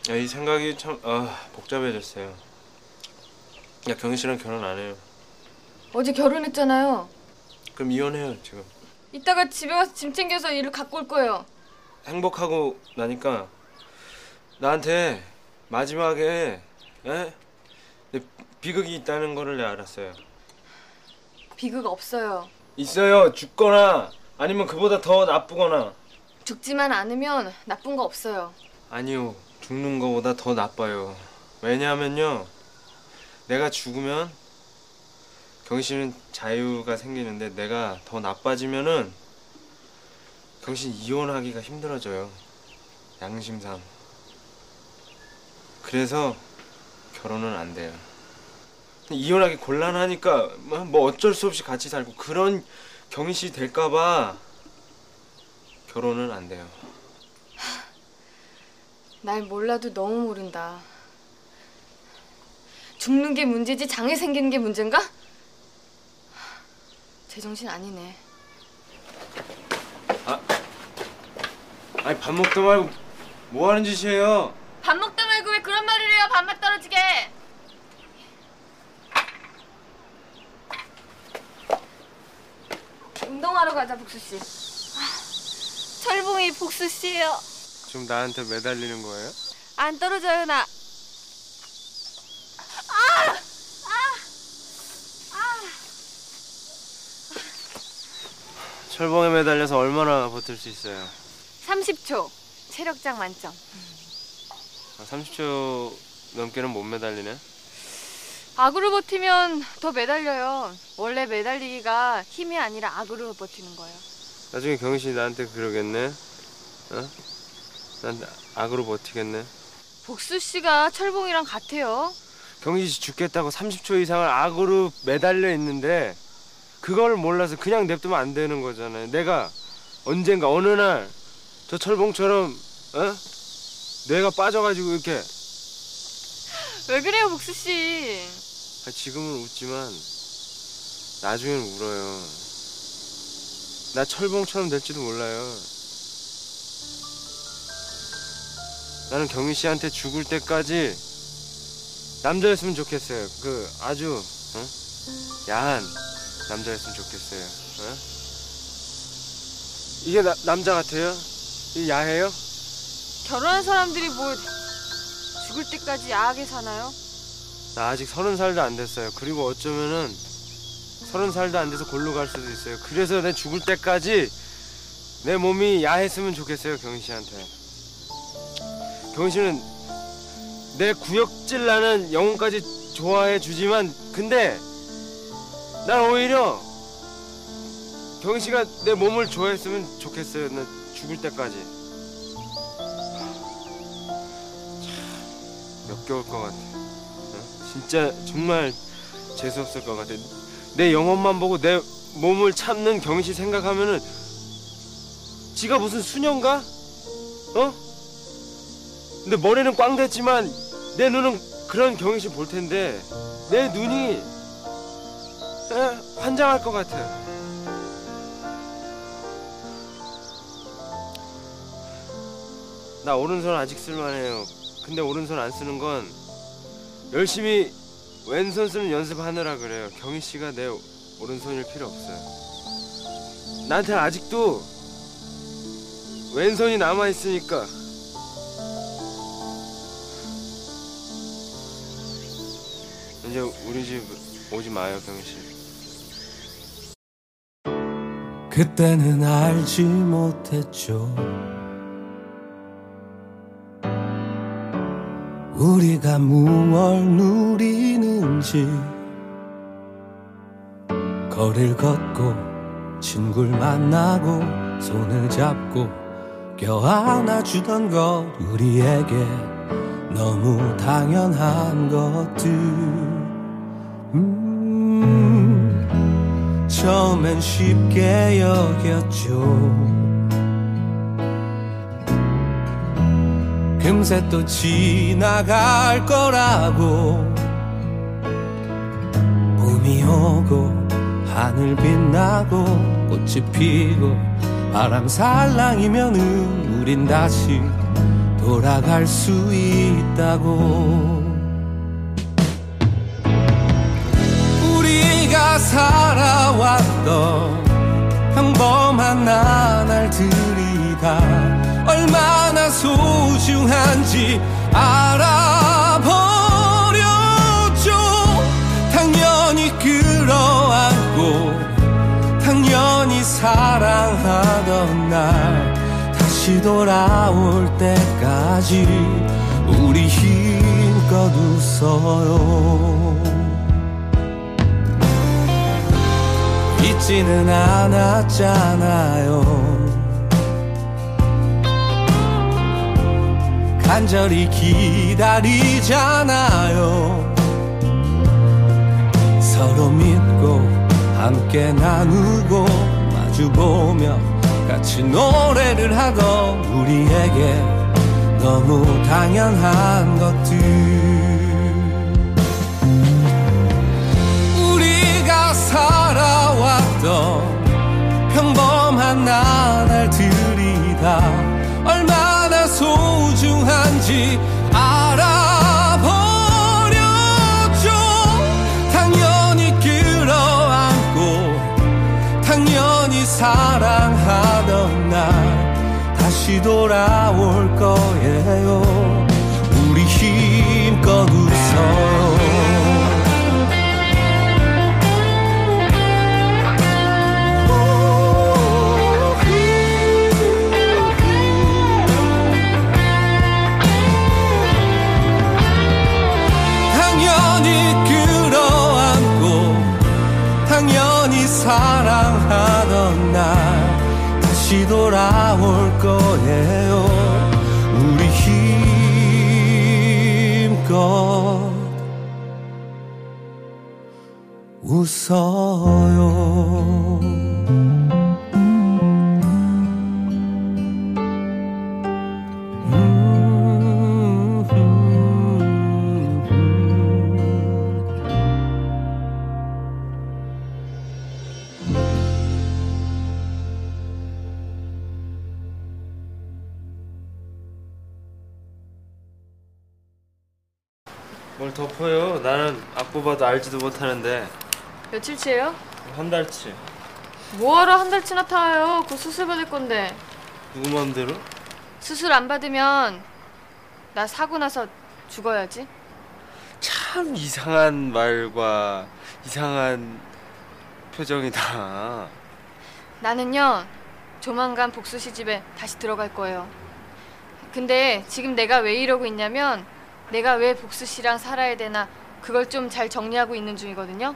A: 야, 이 생각이 참 아, 복잡해졌어요 야 경희 씨랑 결혼 안 해요
B: 어제 결혼했잖아요.
A: 그럼 이혼해요 지금
B: 이따가 집에 가서 짐 챙겨서 일을 갖고 올 거예요.
A: 행복하고 나니까 나한테 마지막에 에? 내 비극이 있다는 거를 내가 알았어요
B: 비극 없어요.
A: 있어요 죽거나 아니면 그보다 더 나쁘거나
B: 죽지만 않으면 나쁜 거 없어요.
A: 아니요 죽는 거보다 더 나빠요. 왜냐하면요 내가 죽으면 씨는 자유가 생기는데 내가 더 나빠지면은 씨 이혼하기가 힘들어져요. 양심상 그래서 결혼은 안 돼요. 이혼하기 곤란하니까 뭐- 뭐 어쩔 수 없이 같이 살고 그런 씨 될까봐 결혼은 안 돼요
B: 날 몰라도 너무 모른다. 죽는 게 문제지 장애 생기는 게 문제인가? 제정신 아니네.
A: 아니 밥 먹다 말고 뭐 하는 짓이에요?
B: 밥 먹다 말고 왜 그런 말을 해요? 밥맛 떨어지게. 운동하러 가자 복수 씨. 아, 철봉이 복수 씨예요.
A: 지금 나한테 매달리는 거예요?
B: 안 떨어져요 나.
A: 철봉에 매달려서 얼마나 버틸 수 있어요?
B: 30초. 체력장 만점.
A: 아, 30초 넘게는 못 매달리네.
B: 악으로 버티면 더 매달려요. 원래 매달리기가 힘이 아니라 악으로 버티는 거예요.
A: 나중에 경희 씨 나한테 그러겠네. 어? 난 악으로 버티겠네.
B: 복수 씨가 철봉이랑 같아요.
A: 경희 씨 죽겠다고 30초 이상을 악으로 매달려 있는데 그걸 몰라서 그냥 냅두면 안 되는 거잖아요. 내가 언젠가 어느 날 저 철봉처럼 어? 뇌가 빠져가지고 이렇게
B: 왜 그래요, 복수 씨?
A: 아, 지금은 웃지만 나중엔 울어요. 나 철봉처럼 될지도 몰라요. 나는 경희 씨한테 죽을 때까지 남자였으면 좋겠어요. 그 아주 어? 야한 남자였으면 좋겠어요. 어? 이게 나, 남자 같아요? 이 야해요?
B: 결혼한 사람들이 뭐 죽을 때까지 야하게 사나요?
A: 나 아직 서른 살도 안 됐어요. 그리고 어쩌면은 서른 살도 안 돼서 골로 갈 수도 있어요. 그래서 내 죽을 때까지 내 몸이 야했으면 좋겠어요, 경희 씨한테. 씨는 내 구역질 나는 영혼까지 좋아해 주지만 근데 난 오히려 경희 씨가 내 몸을 좋아했으면 좋겠어요. 나 죽을 때까지. 참, 역겨울 것 같아. 진짜 정말 재수 없을 것 같아. 내 영혼만 보고 내 몸을 참는 경희 씨 생각하면은 지가 무슨 수녀인가? 어? 근데 머리는 꽝 됐지만 내 눈은 그런 경희 씨 볼 텐데 내 눈이 에, 환장할 것 같아. 나 오른손 아직 쓸만해요. 근데 오른손 안 쓰는 건 열심히 왼손 쓰는 연습하느라 그래요. 경희 씨가 내 오른손일 필요 없어요. 나한테는 아직도 왼손이 남아 있으니까 이제 우리 집 오지 마요 병실
E: 그때는 알지 못했죠. 우리가 무얼 누리는지 거리를 걷고 친구를 만나고 손을 잡고 껴안아 주던 것 우리에게 너무 당연한 것들 처음엔 쉽게 여겼죠. 금세 또 지나갈 거라고 봄이 오고 하늘 빛나고 꽃이 피고 바람 살랑이면은 우린 다시 돌아갈 수 있다고 살아왔던 평범한 나날 들이 다. 얼마나 소중한지 알아버렸죠. 당연히 끌어안고 당연히 사랑하던 날 다시 돌아올 때까지 우리 힘껏 웃어요 잊지는 않았잖아요. 간절히 기다리잖아요. 서로 믿고 함께 나누고 마주보며 같이 노래를 하던 우리에게 너무 당연한 것들 살아왔던 평범한 나날 들이 다. 얼마나 소중한지 알아버렸죠. 당연히 끌어안고 당연히 사랑하던 날 다시 돌아올 거예요. 우리 힘껏 웃어 돌아올 거예요. 우리 힘껏 웃어요
A: 덮어요 나는 악보 봐도 알지도 못하는데
B: 며칠치예요?
A: 한 달치
B: 뭐하러 한 달치나 타요? 그 수술 받을 건데
A: 누구 맘대로?
B: 수술 안 받으면 나 사고 나서 죽어야지.
A: 참 이상한 말과 이상한 표정이다
B: 나는요 조만간 복수 시집에 다시 들어갈 거예요. 근데 지금 내가 왜 이러고 있냐면 내가 왜 복수 씨랑 살아야 되나 그걸 좀 잘 정리하고 있는 중이거든요.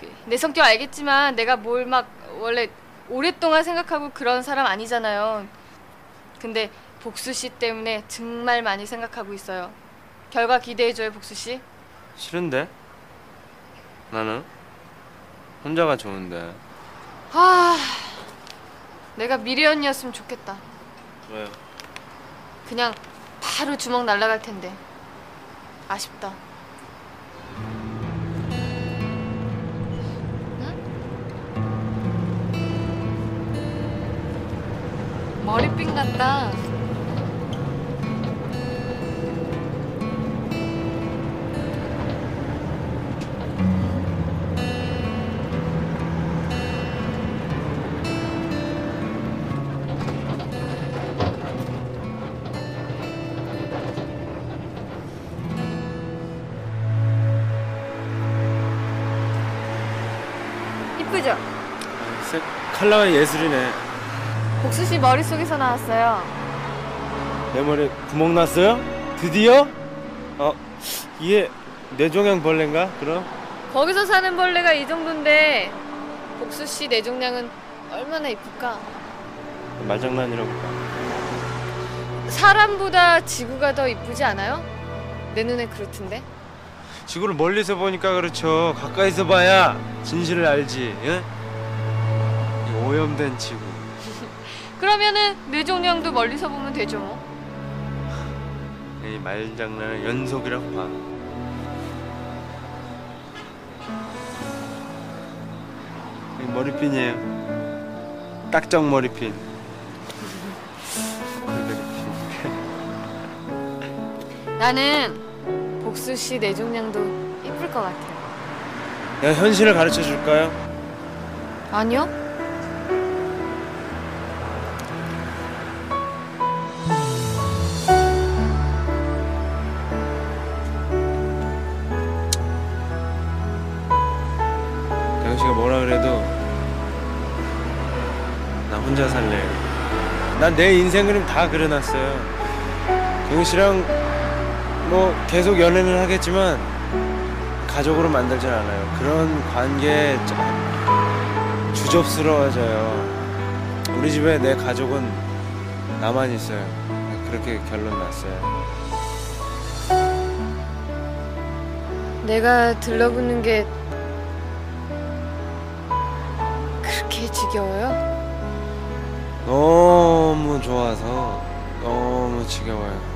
B: 그, 내 성격 알겠지만 내가 뭘 막 원래 오랫동안 생각하고 그런 사람 아니잖아요. 근데 복수 씨 때문에 정말 많이 생각하고 있어요. 결과 기대해줘요, 복수 씨.
A: 싫은데? 나는 혼자가 좋은데
B: 아, 내가 미래 언니였으면 좋겠다.
A: 왜요?
B: 그냥 바로 주먹 날라갈 텐데. 아쉽다. 응? 머리핀 같다.
D: 컬러가 예술이네.
B: 복수 씨 머릿속에서 나왔어요.
D: 내 머리에 구멍 났어요? 드디어? 어, 이게 뇌종양 벌레인가? 그럼?
B: 거기서 사는 벌레가 이 정도인데 복수 씨 뇌종량은 얼마나 이쁠까?
D: 말장난이라고. 봐.
B: 사람보다 지구가 더 이쁘지 않아요? 내 눈에 그렇던데.
D: 지구를 멀리서 보니까 그렇죠. 가까이서 봐야 진실을 알지. 예? 이 오염된 지구. [laughs]
B: 그러면은 뇌종량도 멀리서 보면 되죠. 뭐.
D: 이 말장난은 연속이라고 봐. 이 머리핀이에요. 딱정 머리핀. [laughs] [laughs]
B: 나는 복수 씨 뇌종량도 이쁠 것 같아요.
D: 내가 현실을 가르쳐 줄까요?
B: 아니요?
D: 난 내 인생 그림 다 그려놨어요. 경훈 씨랑 뭐 계속 연애는 하겠지만 가족으로 만들진 않아요. 그런 관계에 좀 주접스러워져요. 우리 집에 내 가족은 나만 있어요. 그렇게 결론 났어요.
B: 내가 들러붙는 게 그렇게 지겨워요?
D: 너무 좋아서 너무 지겨워요.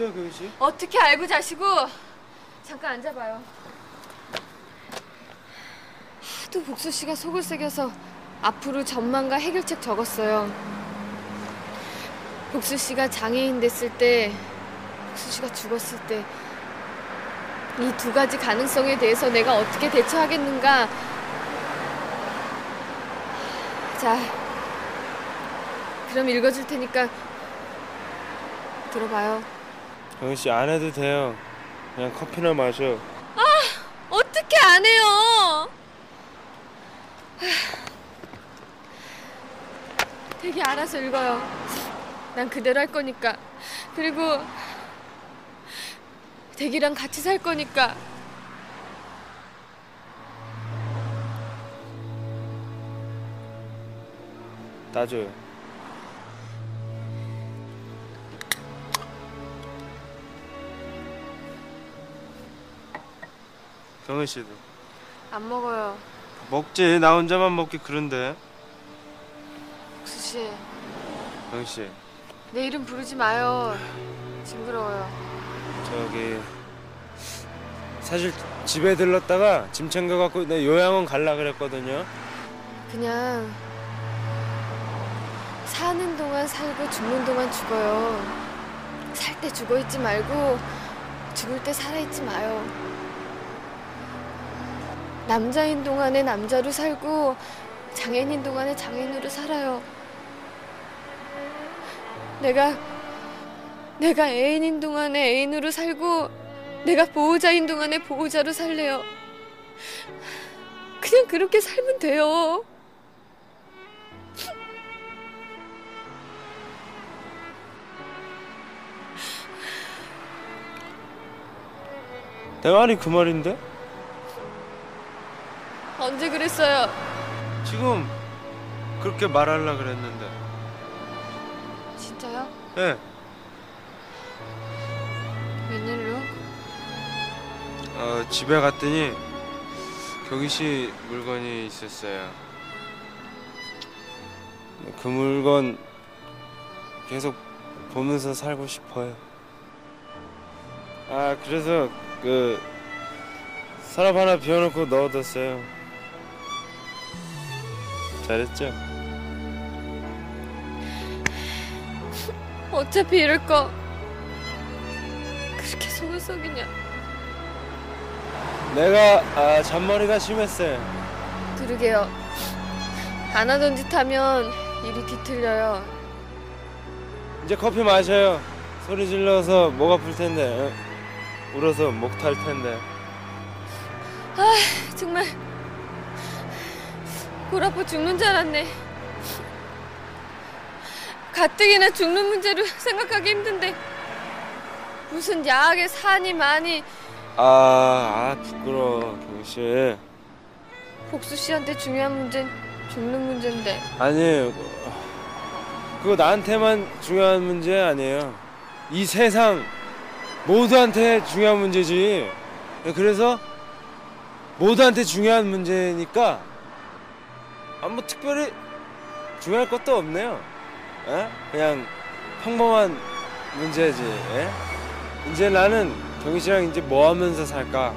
A: 어떻게 알았어요, 경희 씨?
B: 어떻게 알고 자시고? 잠깐 앉아봐요. 하도 복수 씨가 속을 새겨서 앞으로 전망과 해결책 적었어요. 복수 씨가 장애인 됐을 때, 복수 씨가 죽었을 때, 이 두 가지 가능성에 대해서 내가 어떻게 대처하겠는가? 자, 그럼 읽어줄 테니까 들어봐요.
A: 경희 씨 안 해도 돼요. 그냥 커피나 마셔.
B: 어떻게 안 해요? 되게 알아서 읽어요. 난 그대로 할 거니까. 그리고 대기랑 같이 살 거니까.
A: 따줘요. 경희 씨도
B: 안 먹어요.
A: 먹지. 나 혼자만 먹기 그런데.
B: 국수 씨,
A: 경희
B: 씨내 이름 부르지 마요. 징그러워요.
A: 저기 사실 집에 들렀다가 짐 챙겨 갖고 내 요양원 갈라 그랬거든요.
B: 그냥 사는 동안 살고 죽는 동안 죽어요. 살 때 죽어 있지 말고 죽을 때 살아 있지 마요. 남자인 동안에 남자로 살고 장애인인 동안에 장애인으로 살아요. 내가 내가 애인인 동안에 애인으로 살고 내가 보호자인 동안에 보호자로 살래요. 그냥 그렇게 살면 돼요.
A: 내 말이 그 말인데?
B: 언제 그랬어요?
A: 지금 그렇게 말하려 그랬는데.
B: 진짜요?
A: 예.
B: 웬일로?
A: 어, 집에 갔더니 경희 씨 물건이 있었어요. 그 물건 계속 보면서 살고 싶어요. 아, 그래서 그 서랍 하나 비워놓고 넣어뒀어요. 잘했죠?
B: 어차피 이럴 거 그렇게 속을 썩이냐?
A: 내가 아, 잔머리가 심했어요.
B: 그러게요. 안 하던 짓 하면 일이 뒤틀려요.
A: 이제 커피 마셔요. 소리 질러서 목 아플 텐데, 어? 울어서 목 탈 텐데.
B: 정말 골 아파 죽는 줄 알았네. 가뜩이나 죽는 문제로 생각하기 힘든데 무슨 야학에 사니 많이
A: 아, 아 부끄러워, 경희 씨.
B: 복수 씨한테 중요한 문제는 죽는 문제인데
A: 아니에요. 그거 나한테만 중요한 문제 아니에요. 이 세상 모두한테 중요한 문제지. 그래서 모두한테 중요한 문제니까 아뭐 특별히 중요할 것도 없네요. 에? 그냥 평범한 문제지. 에? 이제 나는 경희 씨랑 이제 뭐 하면서 살까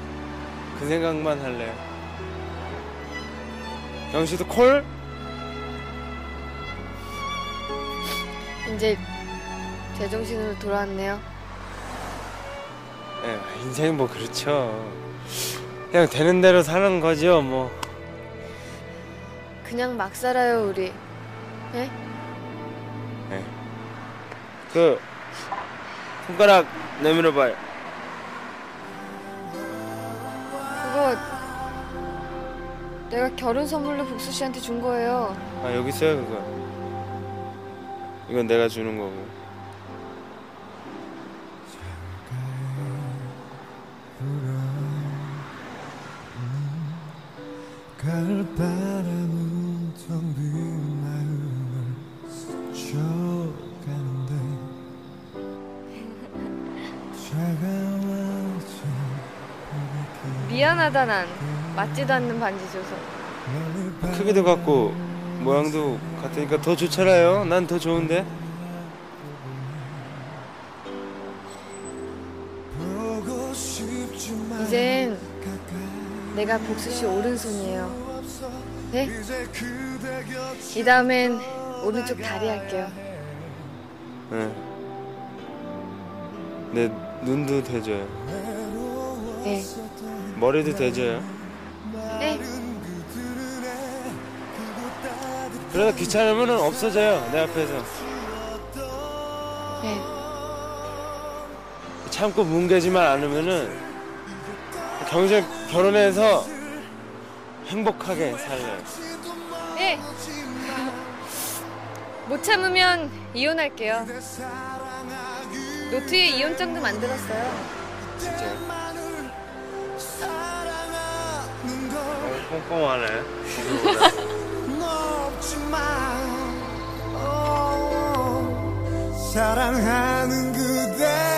A: 그 생각만 할래요. 경희 씨도 콜?
B: 이제 제정신으로 돌아왔네요.
A: 예, 인생 뭐 그렇죠. 그냥 되는 대로 사는 거죠, 뭐.
B: 그냥 막 살아요 우리. 예?
A: 그 손가락 내밀어 봐요.
B: 그거 내가 결혼 선물로 복수 씨한테 준 거예요.
A: 아, 여기 있어요, 그거. 이건 내가 주는 거고.
F: 가을 바람은 차가워진
B: 미안하다 난 맞지도 않는 반지 줘서.
A: 크기도 같고 모양도 같으니까 더 좋잖아요. 난 더 좋은데.
F: 보고 싶지만
B: 이젠 내가 복수 씨 오른손이에요. 네?
F: 이
B: 다음엔 오른쪽 다리 할게요.
A: 네. 내 눈도 대줘요.
B: 네.
A: 머리도 대줘요.
B: 네.
A: 그러다 귀찮으면 없어져요. 내 앞에서.
B: 네.
A: 참고 뭉개지만 않으면은 경제 결혼해서 행복하게 살래요.
B: 네. 못 참으면 이혼할게요. 노트에 이혼장도 만들었어요.
A: 진짜요? 어, 꼼꼼하네. [laughs]
F: 어, 사랑하는 그대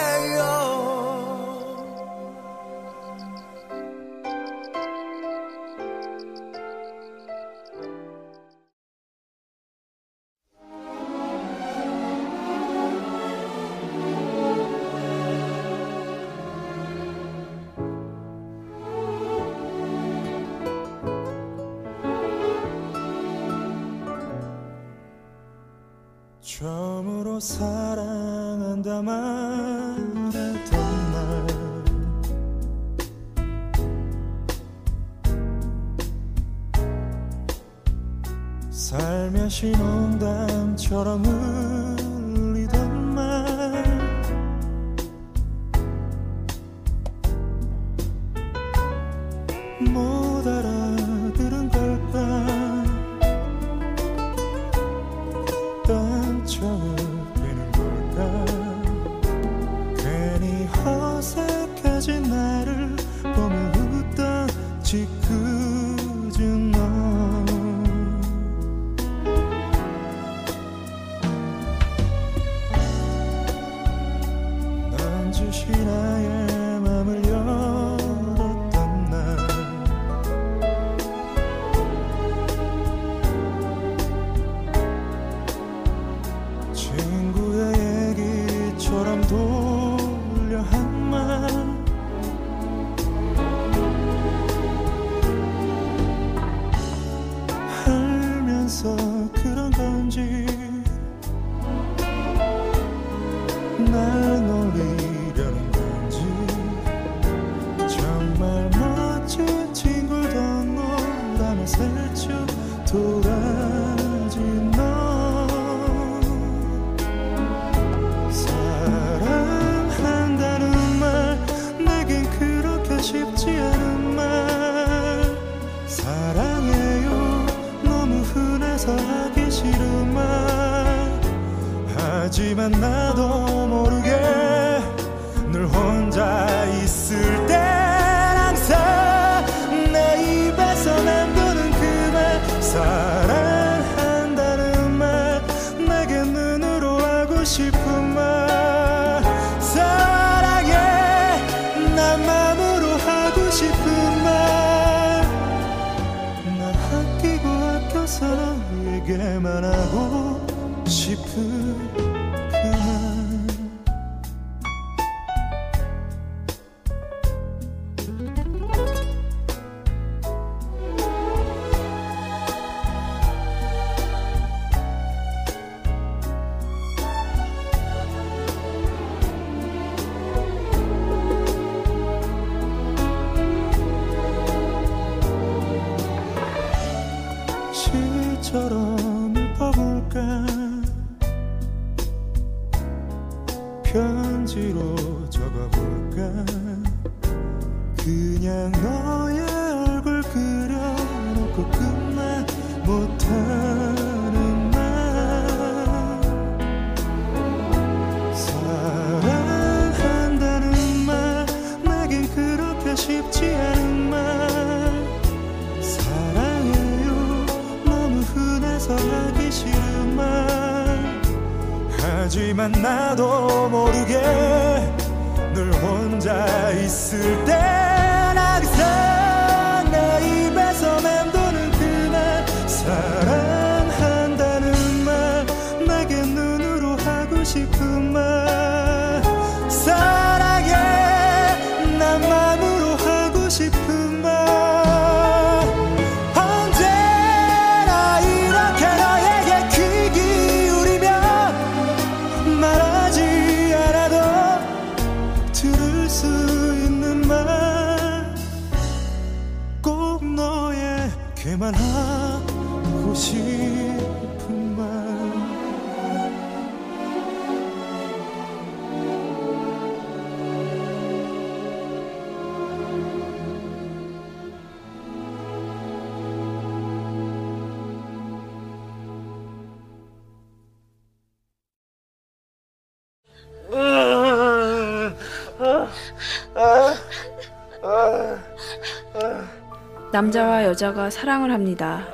H: 여자가 사랑을 합니다.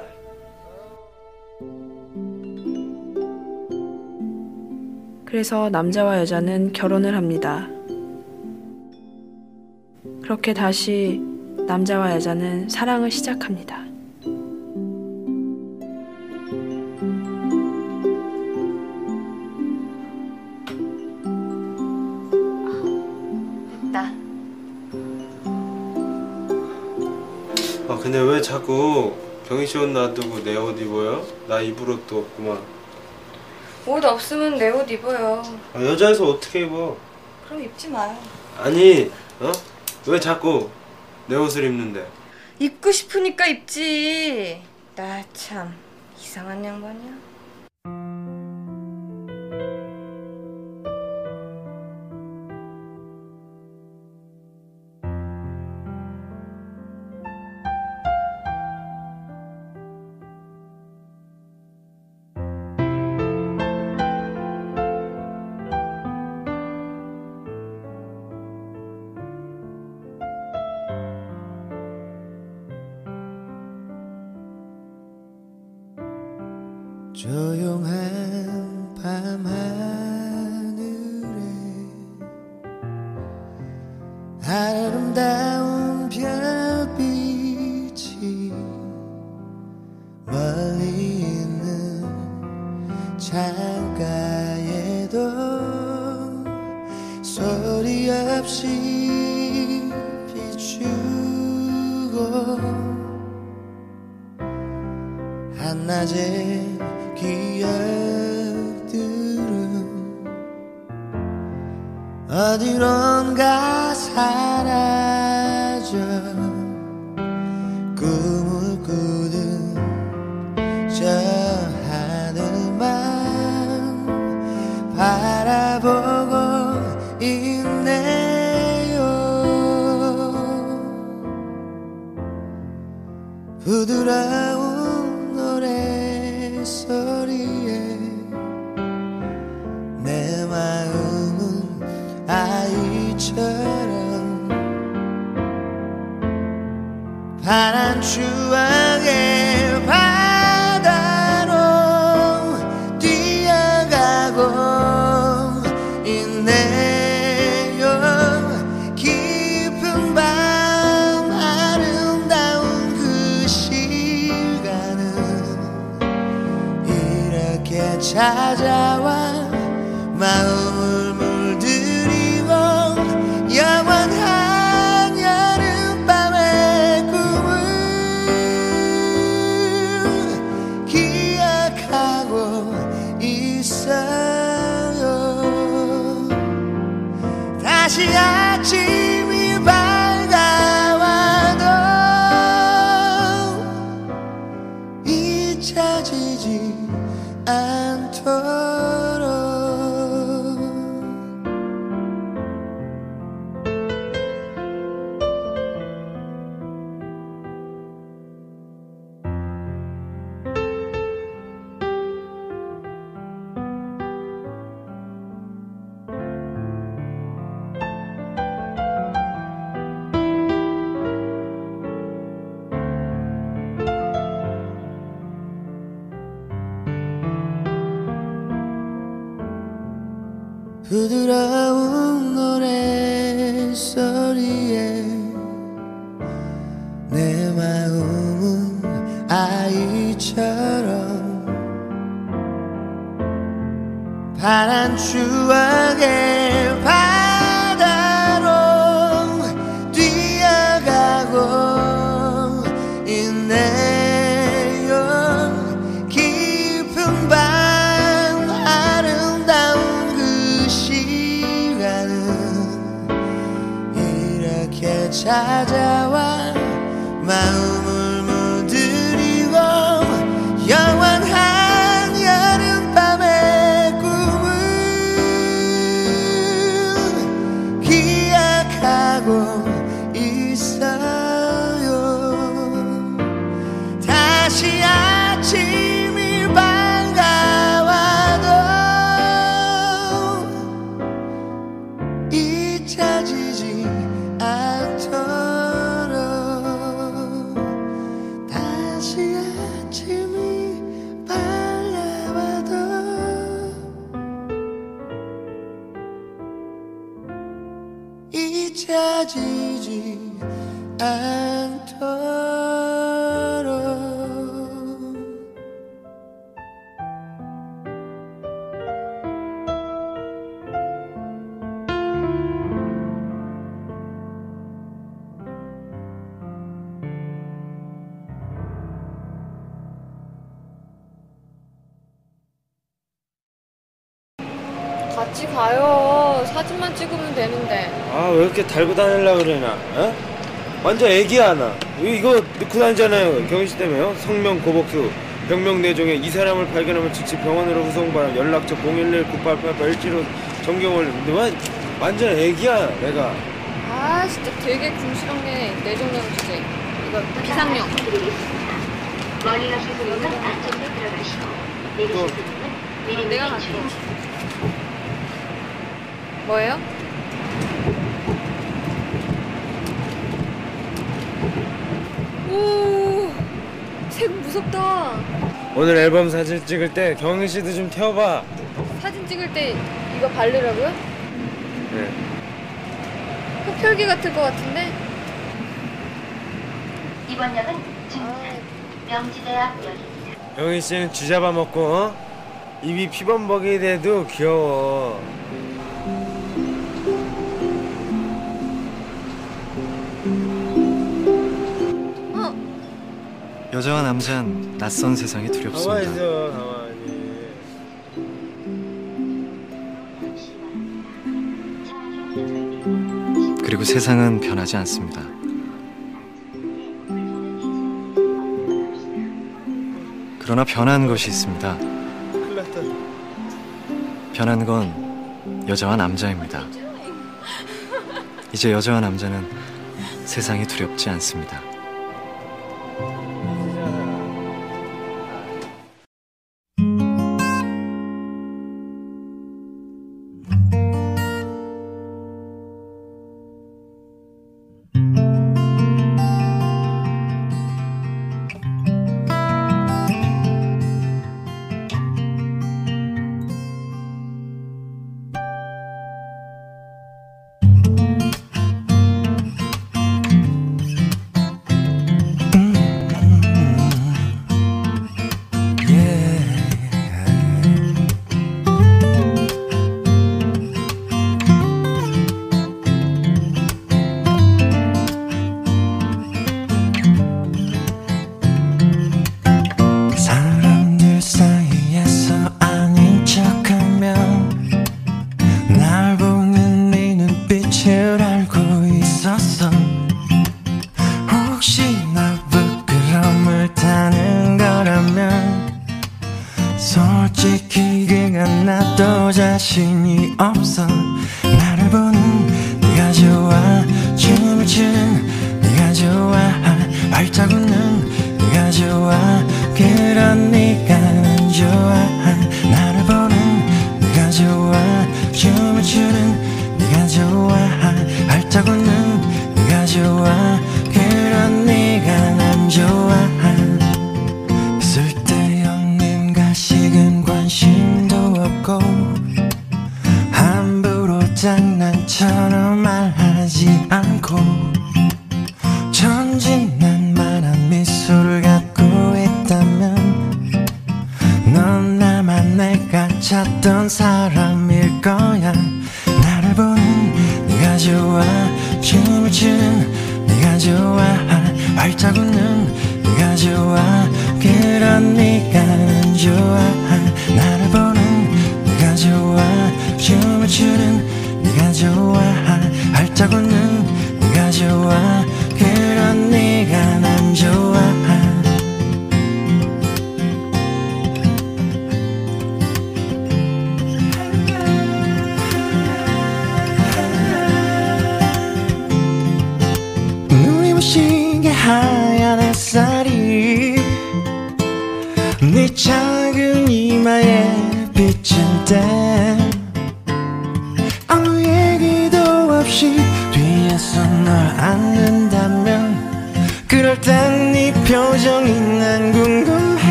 H: 그래서 남자와 여자는 결혼을 합니다. 그렇게 다시 남자와 여자는 사랑을 시작합니다.
A: 근데 왜 자꾸 경희 씨 옷 놔두고 내 옷 입어요? 나 입을 옷도 없구만.
G: 옷 없으면 내 옷 입어요.
A: 아, 여자에서 어떻게 입어?
G: 그럼 입지 마요.
A: 아니 어? 왜 자꾸 내 옷을 입는데?
G: 입고 싶으니까 입지. 나 참 이상한 양반이야.
I: 잊혀지
A: 이렇게 달고 다닐라 그러나? 어? 완전 애기야 나. 이- 이거 넣고 다니잖아요. 경희 씨 때문에요. 성명 고복수. 병명 내종에 이 사람을 발견하면 즉시 병원으로 후송바람 연락처 011 9888 175 정경을 근데 완, 완전 애기야 내가
B: 아 진짜 되게 궁시렁네. 내종령 주제. 이거 비상용.
J: 멀리 가실 분은 안쪽으로 들어가시고 내리실 분은 내리는
B: 내가
J: 게
B: 갈게.
J: 좋습니다.
B: 뭐예요? 오, 색 무섭다.
A: 오늘 앨범 사진 찍을 때 경희 씨도 좀 태워봐
B: 사진 찍을 때 이거 바르라고요?
A: 네.
B: 흡혈귀 같을 것 같은데?
J: 이번 역은 중산 명지대학 역입니다.
A: 경희 씨는 쥐 잡아 먹고 어? 입이 피범벅이 돼도 귀여워
K: 여자와 남자는 낯선 세상이 두렵습니다.
A: 있어 가만히
K: 그리고 세상은 변하지 않습니다. 그러나 변한 것이 있습니다.
A: 큰일 났다
K: 변한 건 여자와 남자입니다. 이제 여자와 남자는 세상이 두렵지 않습니다.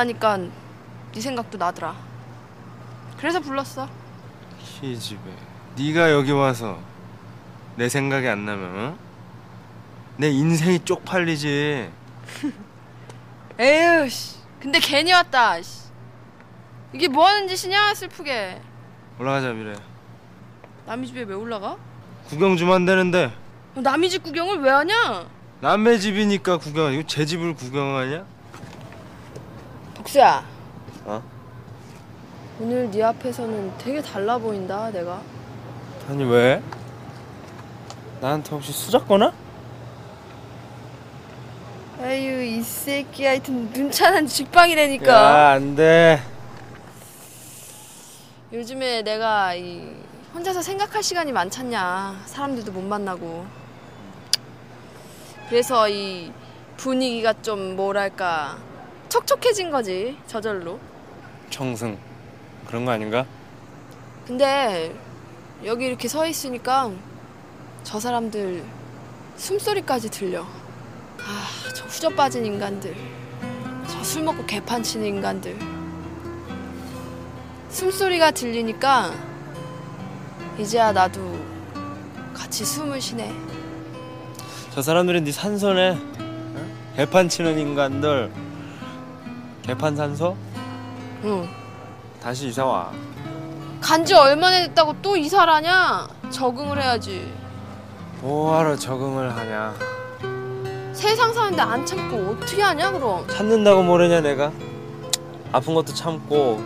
C: 나니까 네 생각도 나더라 그래서 불렀어
A: 이 집에 네가 여기 와서 내 생각이 안 나면 어? 내 인생이 쪽팔리지 [laughs]
C: 에휴 씨 근데 괜히 왔다 씨. 이게 뭐 하는 짓이냐 슬프게
A: 올라가자 미래
C: 남의 집에 왜 올라가?
A: 구경 좀 한다는데
C: 어, 남의 집 구경을 왜 하냐?
A: 남의 집이니까 구경 이거 제 집을 구경하냐?
C: 복수야.
A: 어?
C: 오늘 네 앞에서는 되게 달라 보인다 내가.
A: 아니 왜? 나한테 혹시 수작 거나?
C: 아유 이 새끼. 하여튼 눈차는 직방이라니까.
A: 야 안 돼.
C: 요즘에 내가 이 혼자서 생각할 시간이 많잖냐. 사람들도 못 만나고. 그래서 이 분위기가 좀 뭐랄까 촉촉해진 거지 저절로.
A: 청승 그런 거 아닌가?
C: 근데 여기 이렇게 서 있으니까 저 사람들 숨소리까지 들려. 아 저 후져 빠진 인간들. 저 술 먹고 개판 치는 인간들. 숨소리가 들리니까 이제야 나도 같이 숨을 쉬네.
A: 저 사람들이 네 산소네 어? 개판 치는 인간들 개판 산소?
C: 응.
A: 다시 이사 와.
C: 간지 얼마나 됐다고 또 이사를 하냐? 적응을 해야지.
A: 뭐하러 적응을 하냐?
C: 세상 사는데 안 참고 어떻게 하냐 그럼?
A: 참는다고 모르냐 내가? 아픈 것도 참고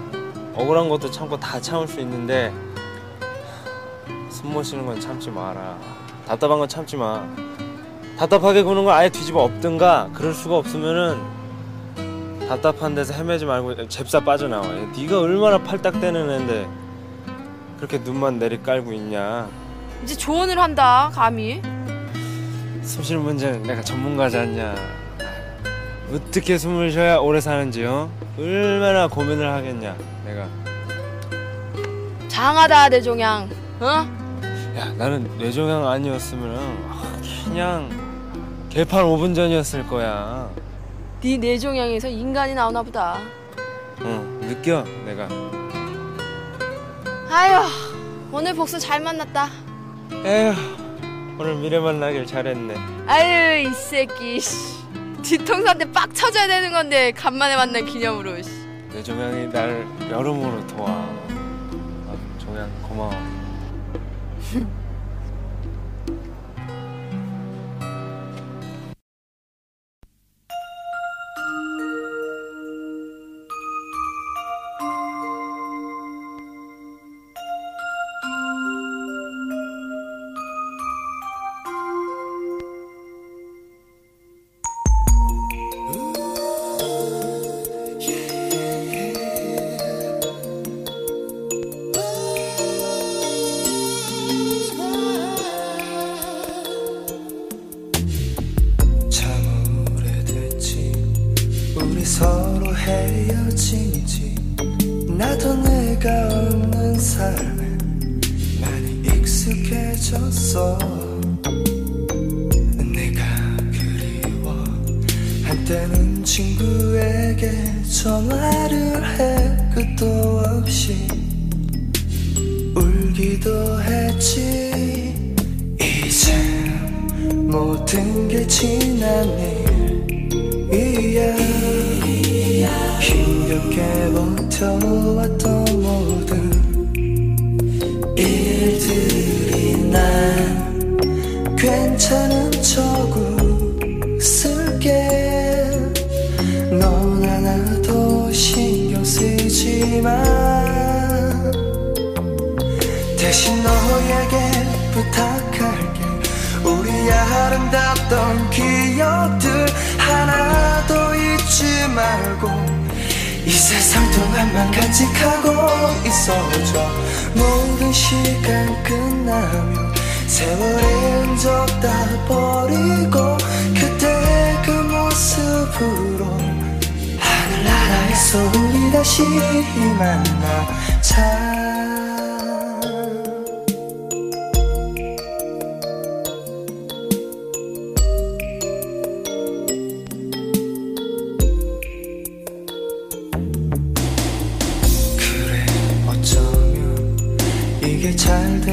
A: 억울한 것도 참고 다 참을 수 있는데 숨못 쉬는 건 참지 마라. 답답한 건 참지 마. 답답하게 구는 걸 아예 뒤집어 엎든가? 그럴 수가 없으면은 답답한 데서 헤매지 말고 잽싸 빠져나와. 네가 얼마나 팔딱대는 애인데 그렇게 눈만 내리 깔고 있냐?
C: 이제 조언을 한다 감히.
A: 숨 쉬는 문제는 내가 전문가지 않냐? 어떻게 숨을 쉬어야 오래 사는지 어? 얼마나 고민을 하겠냐 내가?
C: 장하다 내종양. 어?
A: 야 나는 뇌종양 아니었으면 그냥 개판 5분 전이었을 거야
C: 네 내종양에서 인간이 나오나 보다.
A: 응 느껴 내가.
C: 아휴 오늘 복수 잘 만났다.
A: 에휴 오늘 미래 만나길 잘했네.
C: 아유 이 새끼 씨. 뒤통수한테 빡 쳐줘야 되는 건데 간만에 만난 기념으로 씨.
A: 뇌종양이 날 여름으로 도와. 아, 종양 고마워 [laughs]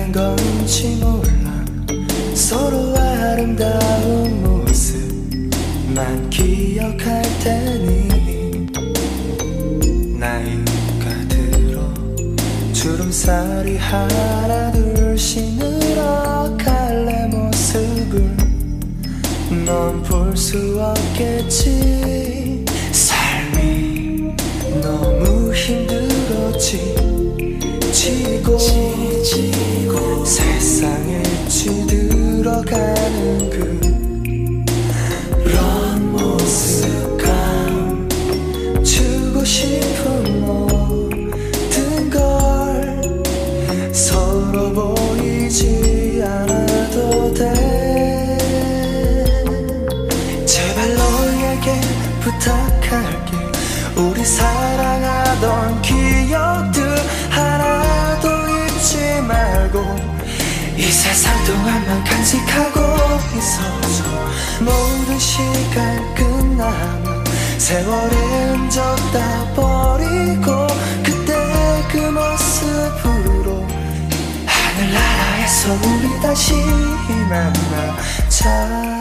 L: 잘된 건지 몰라. 서로 아름다운 모습만 기억할 테니. 나이가 들어 주름살이 하나 둘씩 늘어갈 내 모습을. 넌 볼 수 없겠지. 삶이 너무 힘들었지. 지고 세상에 쥐들어가는 그 세상 동안만 간직하고 있어줘 모든 시간 끝나면 세월의 흔적 다 버리고 그때 그 모습으로 하늘나라에서 우리 다시 만나자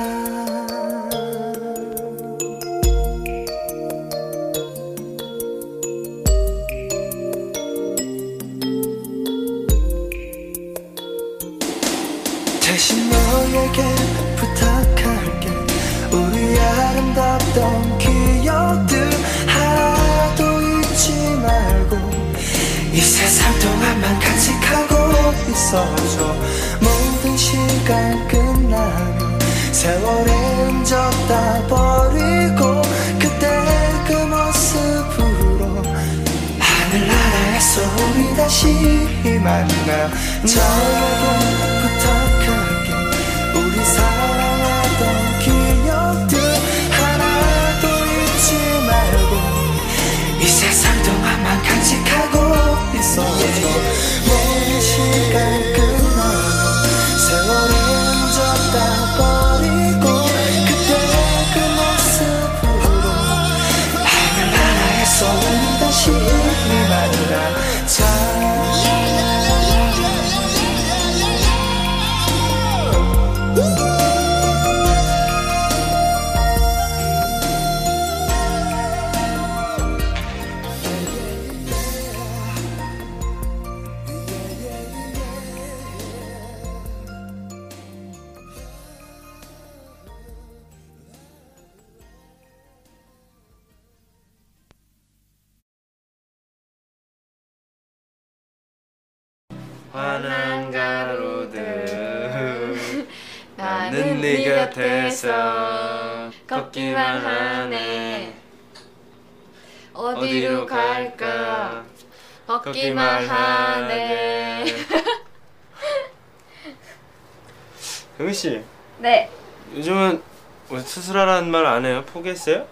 A: 포기했어요?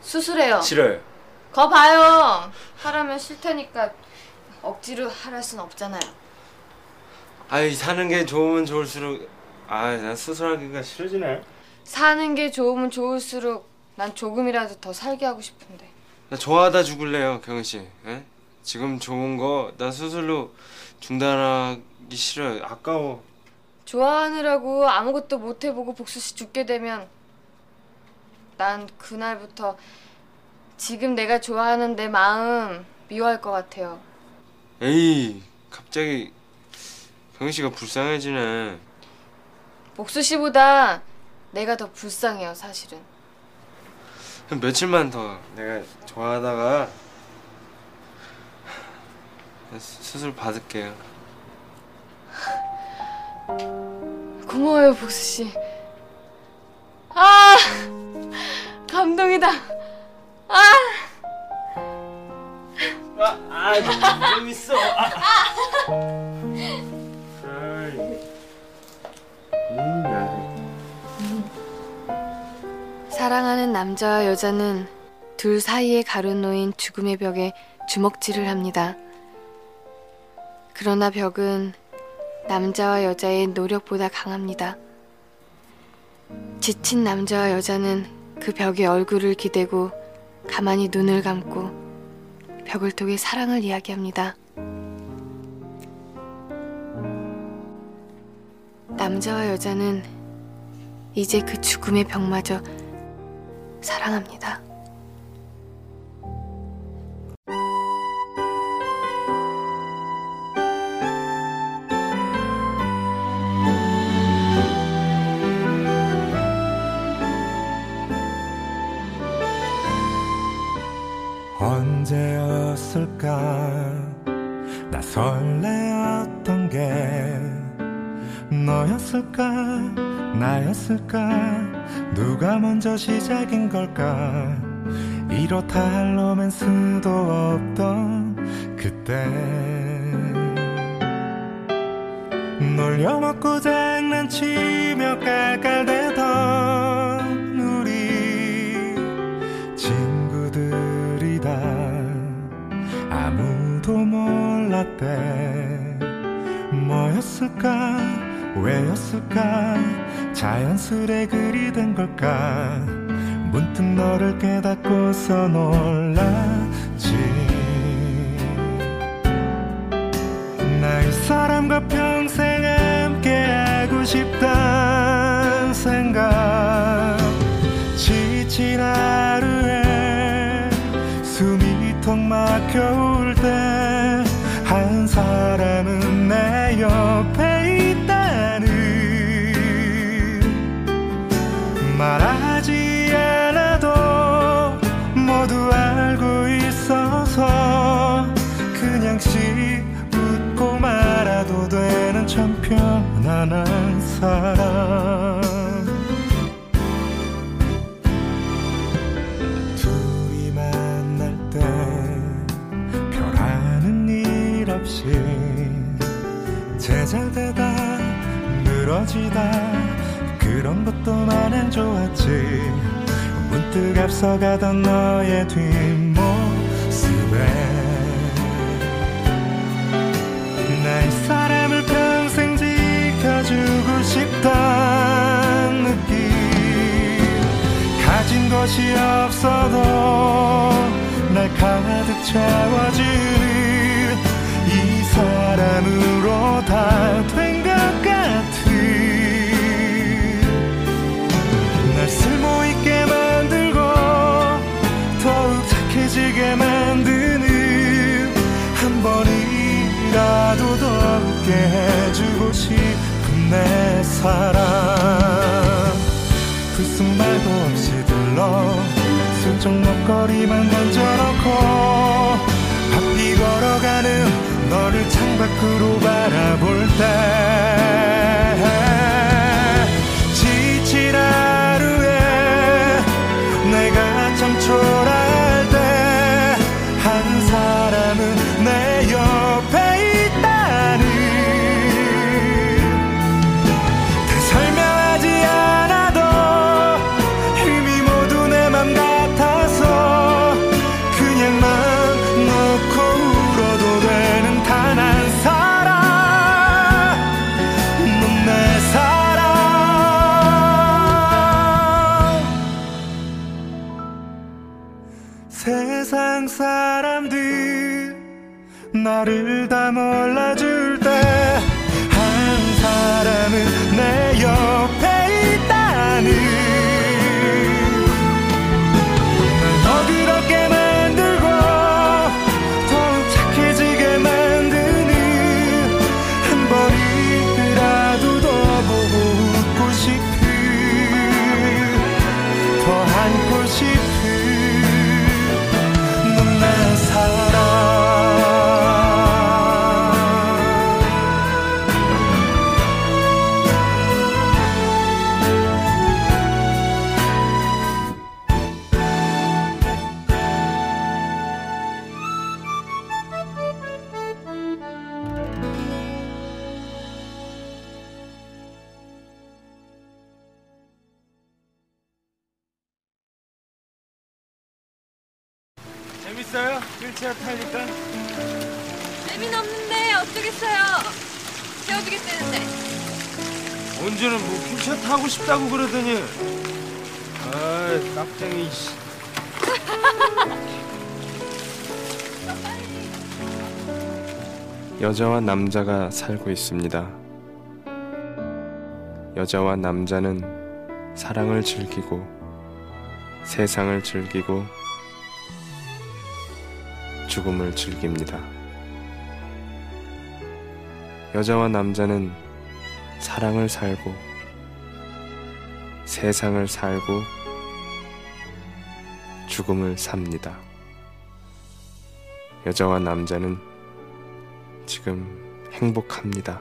B: 수술해요.
A: 싫어요
B: 거 봐요. 하라면 싫다니까 억지로 하랄 순 없잖아요.
A: 아이 사는 게 좋으면 좋을수록 아난 수술하기가 싫어지네.
B: 사는 게 좋으면 좋을수록 난 조금이라도 더 살게 하고 싶은데.
A: 나 좋아하다 죽을래요 경희 씨. 예? 지금 좋은 거 나 수술로 중단하기 싫어요. 아까워.
B: 좋아하느라고 아무것도 못 해보고 복수 씨 죽게 되면 난 그날부터 지금 내가 좋아하는 내 마음 미워할 것 같아요.
A: 에이 갑자기 병희 씨가 불쌍해지네.
B: 복수 씨보다 내가 더 불쌍해요, 사실은.
A: 한 며칠만 더 내가 좋아하다가 수- 수술 받을게요.
B: 고마워요, 복수 씨. 아! 감동이다. 아!
A: 아, 좀 있어.
B: 사랑하는 남자와 여자는 둘 사이에 가로놓인 죽음의 벽에 주먹질을 합니다. 그러나 벽은 남자와 여자의 노력보다 강합니다. 지친 남자와 여자는 그 벽에 얼굴을 기대고 가만히 눈을 감고 벽을 통해 사랑을 이야기합니다. 남자와 여자는 이제 그 죽음의 벽마저 사랑합니다.
F: 나였을까? 누가 먼저 시작인 걸까? 이렇다 할 로맨스도 없던 그때. 놀려먹고 장난치며 깔깔대던 우리 친구들이다. 아무도 몰랐대. 뭐였을까? 왜였을까 자연스레 그리 된 걸까? 문득 너를 깨닫고서 놀랐지. 나 이 사람과 평생 함께 하고 싶단 생각. 지친 하루에 숨이 턱 막혀올 때 편안한 사람. 둘이 만날 때 별하는 일 없이 제잘되다 늘어지다 그런 것도 마냥 좋았지. 문득 앞서가던 너의 뒷모습에 나이 사람을 지켜 주고 싶단 느낌. 가진 것이 없어도 날 가득 채워주는 이 사람으로 다 된 것 같은. 날 쓸모 있게 만들고 더욱 착해지게 만드는 한 번이라도 더 웃게 해주고 싶은 내 사랑. 불쑥 말도 없이 들러 슬쩍 먹거리만 던져놓고 바삐 걸어가는 너를 창밖으로 바라볼 때하 사람들 나를 다 몰라줄
M: 여자와 남자가 살고 있습니다. 여자와 남자는 사랑을 즐기고 세상을 즐기고 죽음을 즐깁니다. 여자와 남자는 사랑을 살고 세상을 살고 죽음을 삽니다. 여자와 남자는 지금 행복합니다.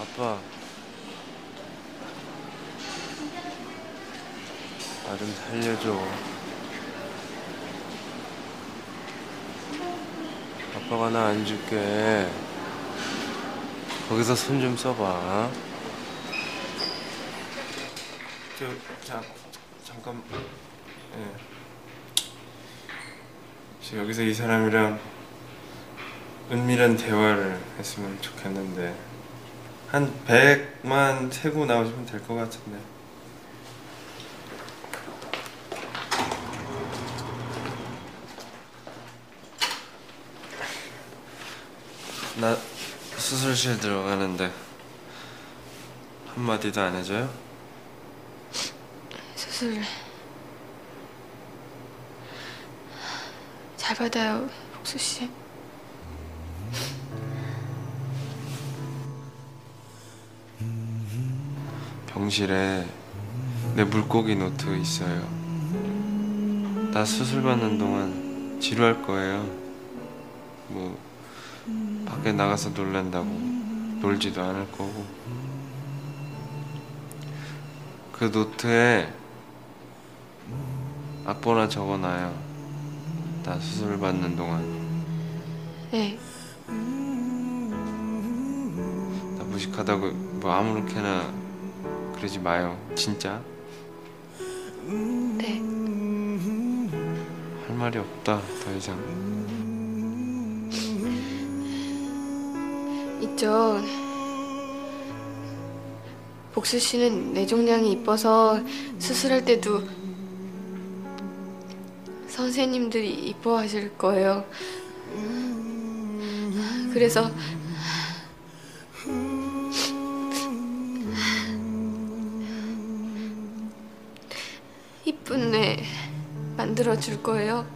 A: 아빠. 나 좀 살려줘. 아빠가 나 안 줄게. 거기서 손 좀 써봐.
M: 저, 자, 잠깐, 예. 여기서 이 사람이랑 은밀한 대화를 했으면 좋겠는데 한 100만 세고 나오시면 될 것 같은데
A: 나 수술실 들어가는데 한마디도 안 해줘요?
G: 수술 잘 받아요, 복수 씨.
A: 병실에 내 물고기 노트 있어요. 나 수술 받는 동안 지루할 거예요. 뭐 밖에 나가서 놀란다고 놀지도 않을 거고. 그 노트에 악보나 적어놔요. 나 수술 받는 동안
G: 네,
A: 나 무식하다고 뭐 아무렇게나 그러지 마요. 진짜
G: 네.
A: 할 말이 없다 더 이상.
G: 있죠. 복수 씨는 뇌종양이 이뻐서 수술할 때도 선생님들이 이뻐하실 거예요. 그래서 이쁜 뇌 만들어 줄 거예요.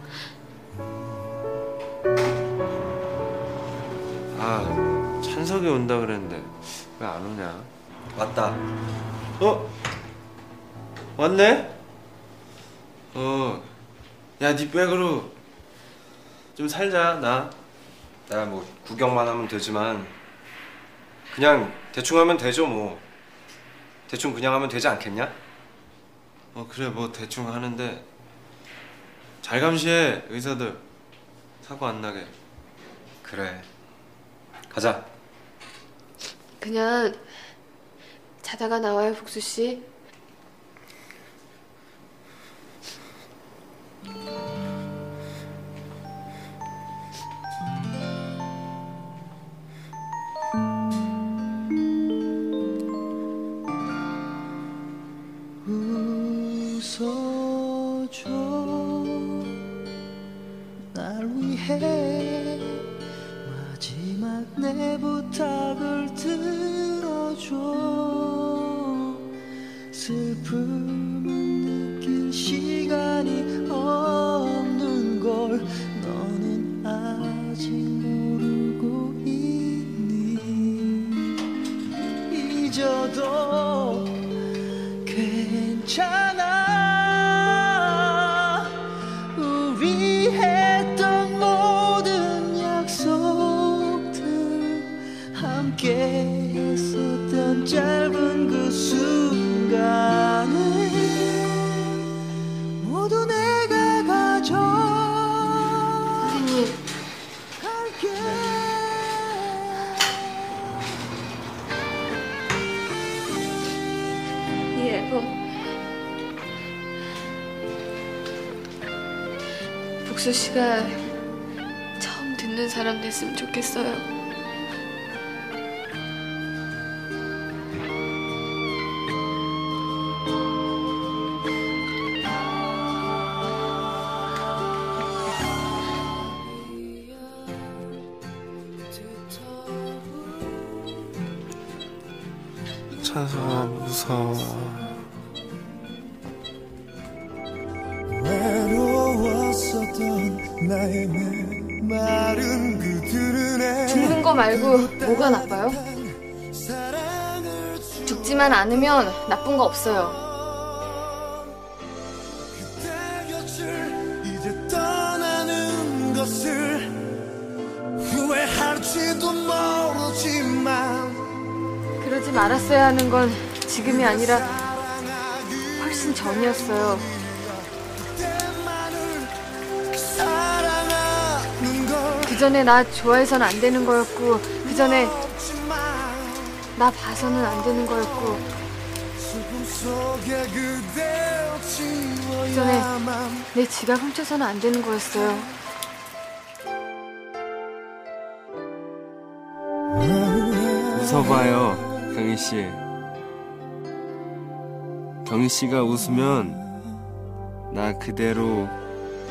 A: 아 찬석이 온다 그랬는데 왜 안 오냐?
N: 왔다.
A: 어? 왔네? 어. 야, 네 백으로 좀 살자, 나.
N: 내가 뭐 구경만 하면 되지만 그냥 대충 하면 되죠 뭐. 대충 그냥 하면 되지 않겠냐?
A: 어, 그래, 뭐 대충 하는데 잘 감시해, 의사들. 사고 안 나게.
N: 그래. 가자.
G: 그냥 자다가 나와요, 복수 씨.
E: Thank you. 씨가 처음 듣는 사람 됐으면 좋겠어요. 죽지만 않으면 나쁜 거 없어요. 그러지 말았어야 하는 건 지금이 아니라 훨씬 전이었어요. 그 전에 나 좋아해선 안 되는 거였고, 그 전에 나 봐서는 안 되는 거였고, 전에 내 지갑 훔쳐서는 안 되는 거였어요.
A: 웃어봐요 경희 씨. 경희 씨가 웃으면 나 그대로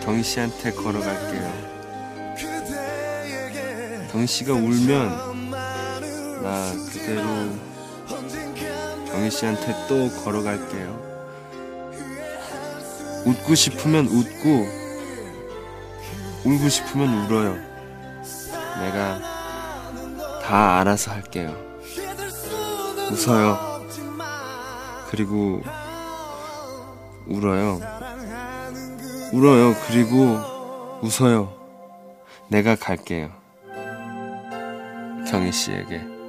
A: 경희 씨한테 걸어갈게요. 경희 씨가 울면 나 그대로 경희 씨한테 또 걸어갈게요. 웃고 싶으면 웃고 울고 싶으면 울어요. 내가 다 알아서 할게요. 웃어요. 그리고 울어요. 울어요. 그리고 웃어요. 내가 갈게요. 경희 씨에게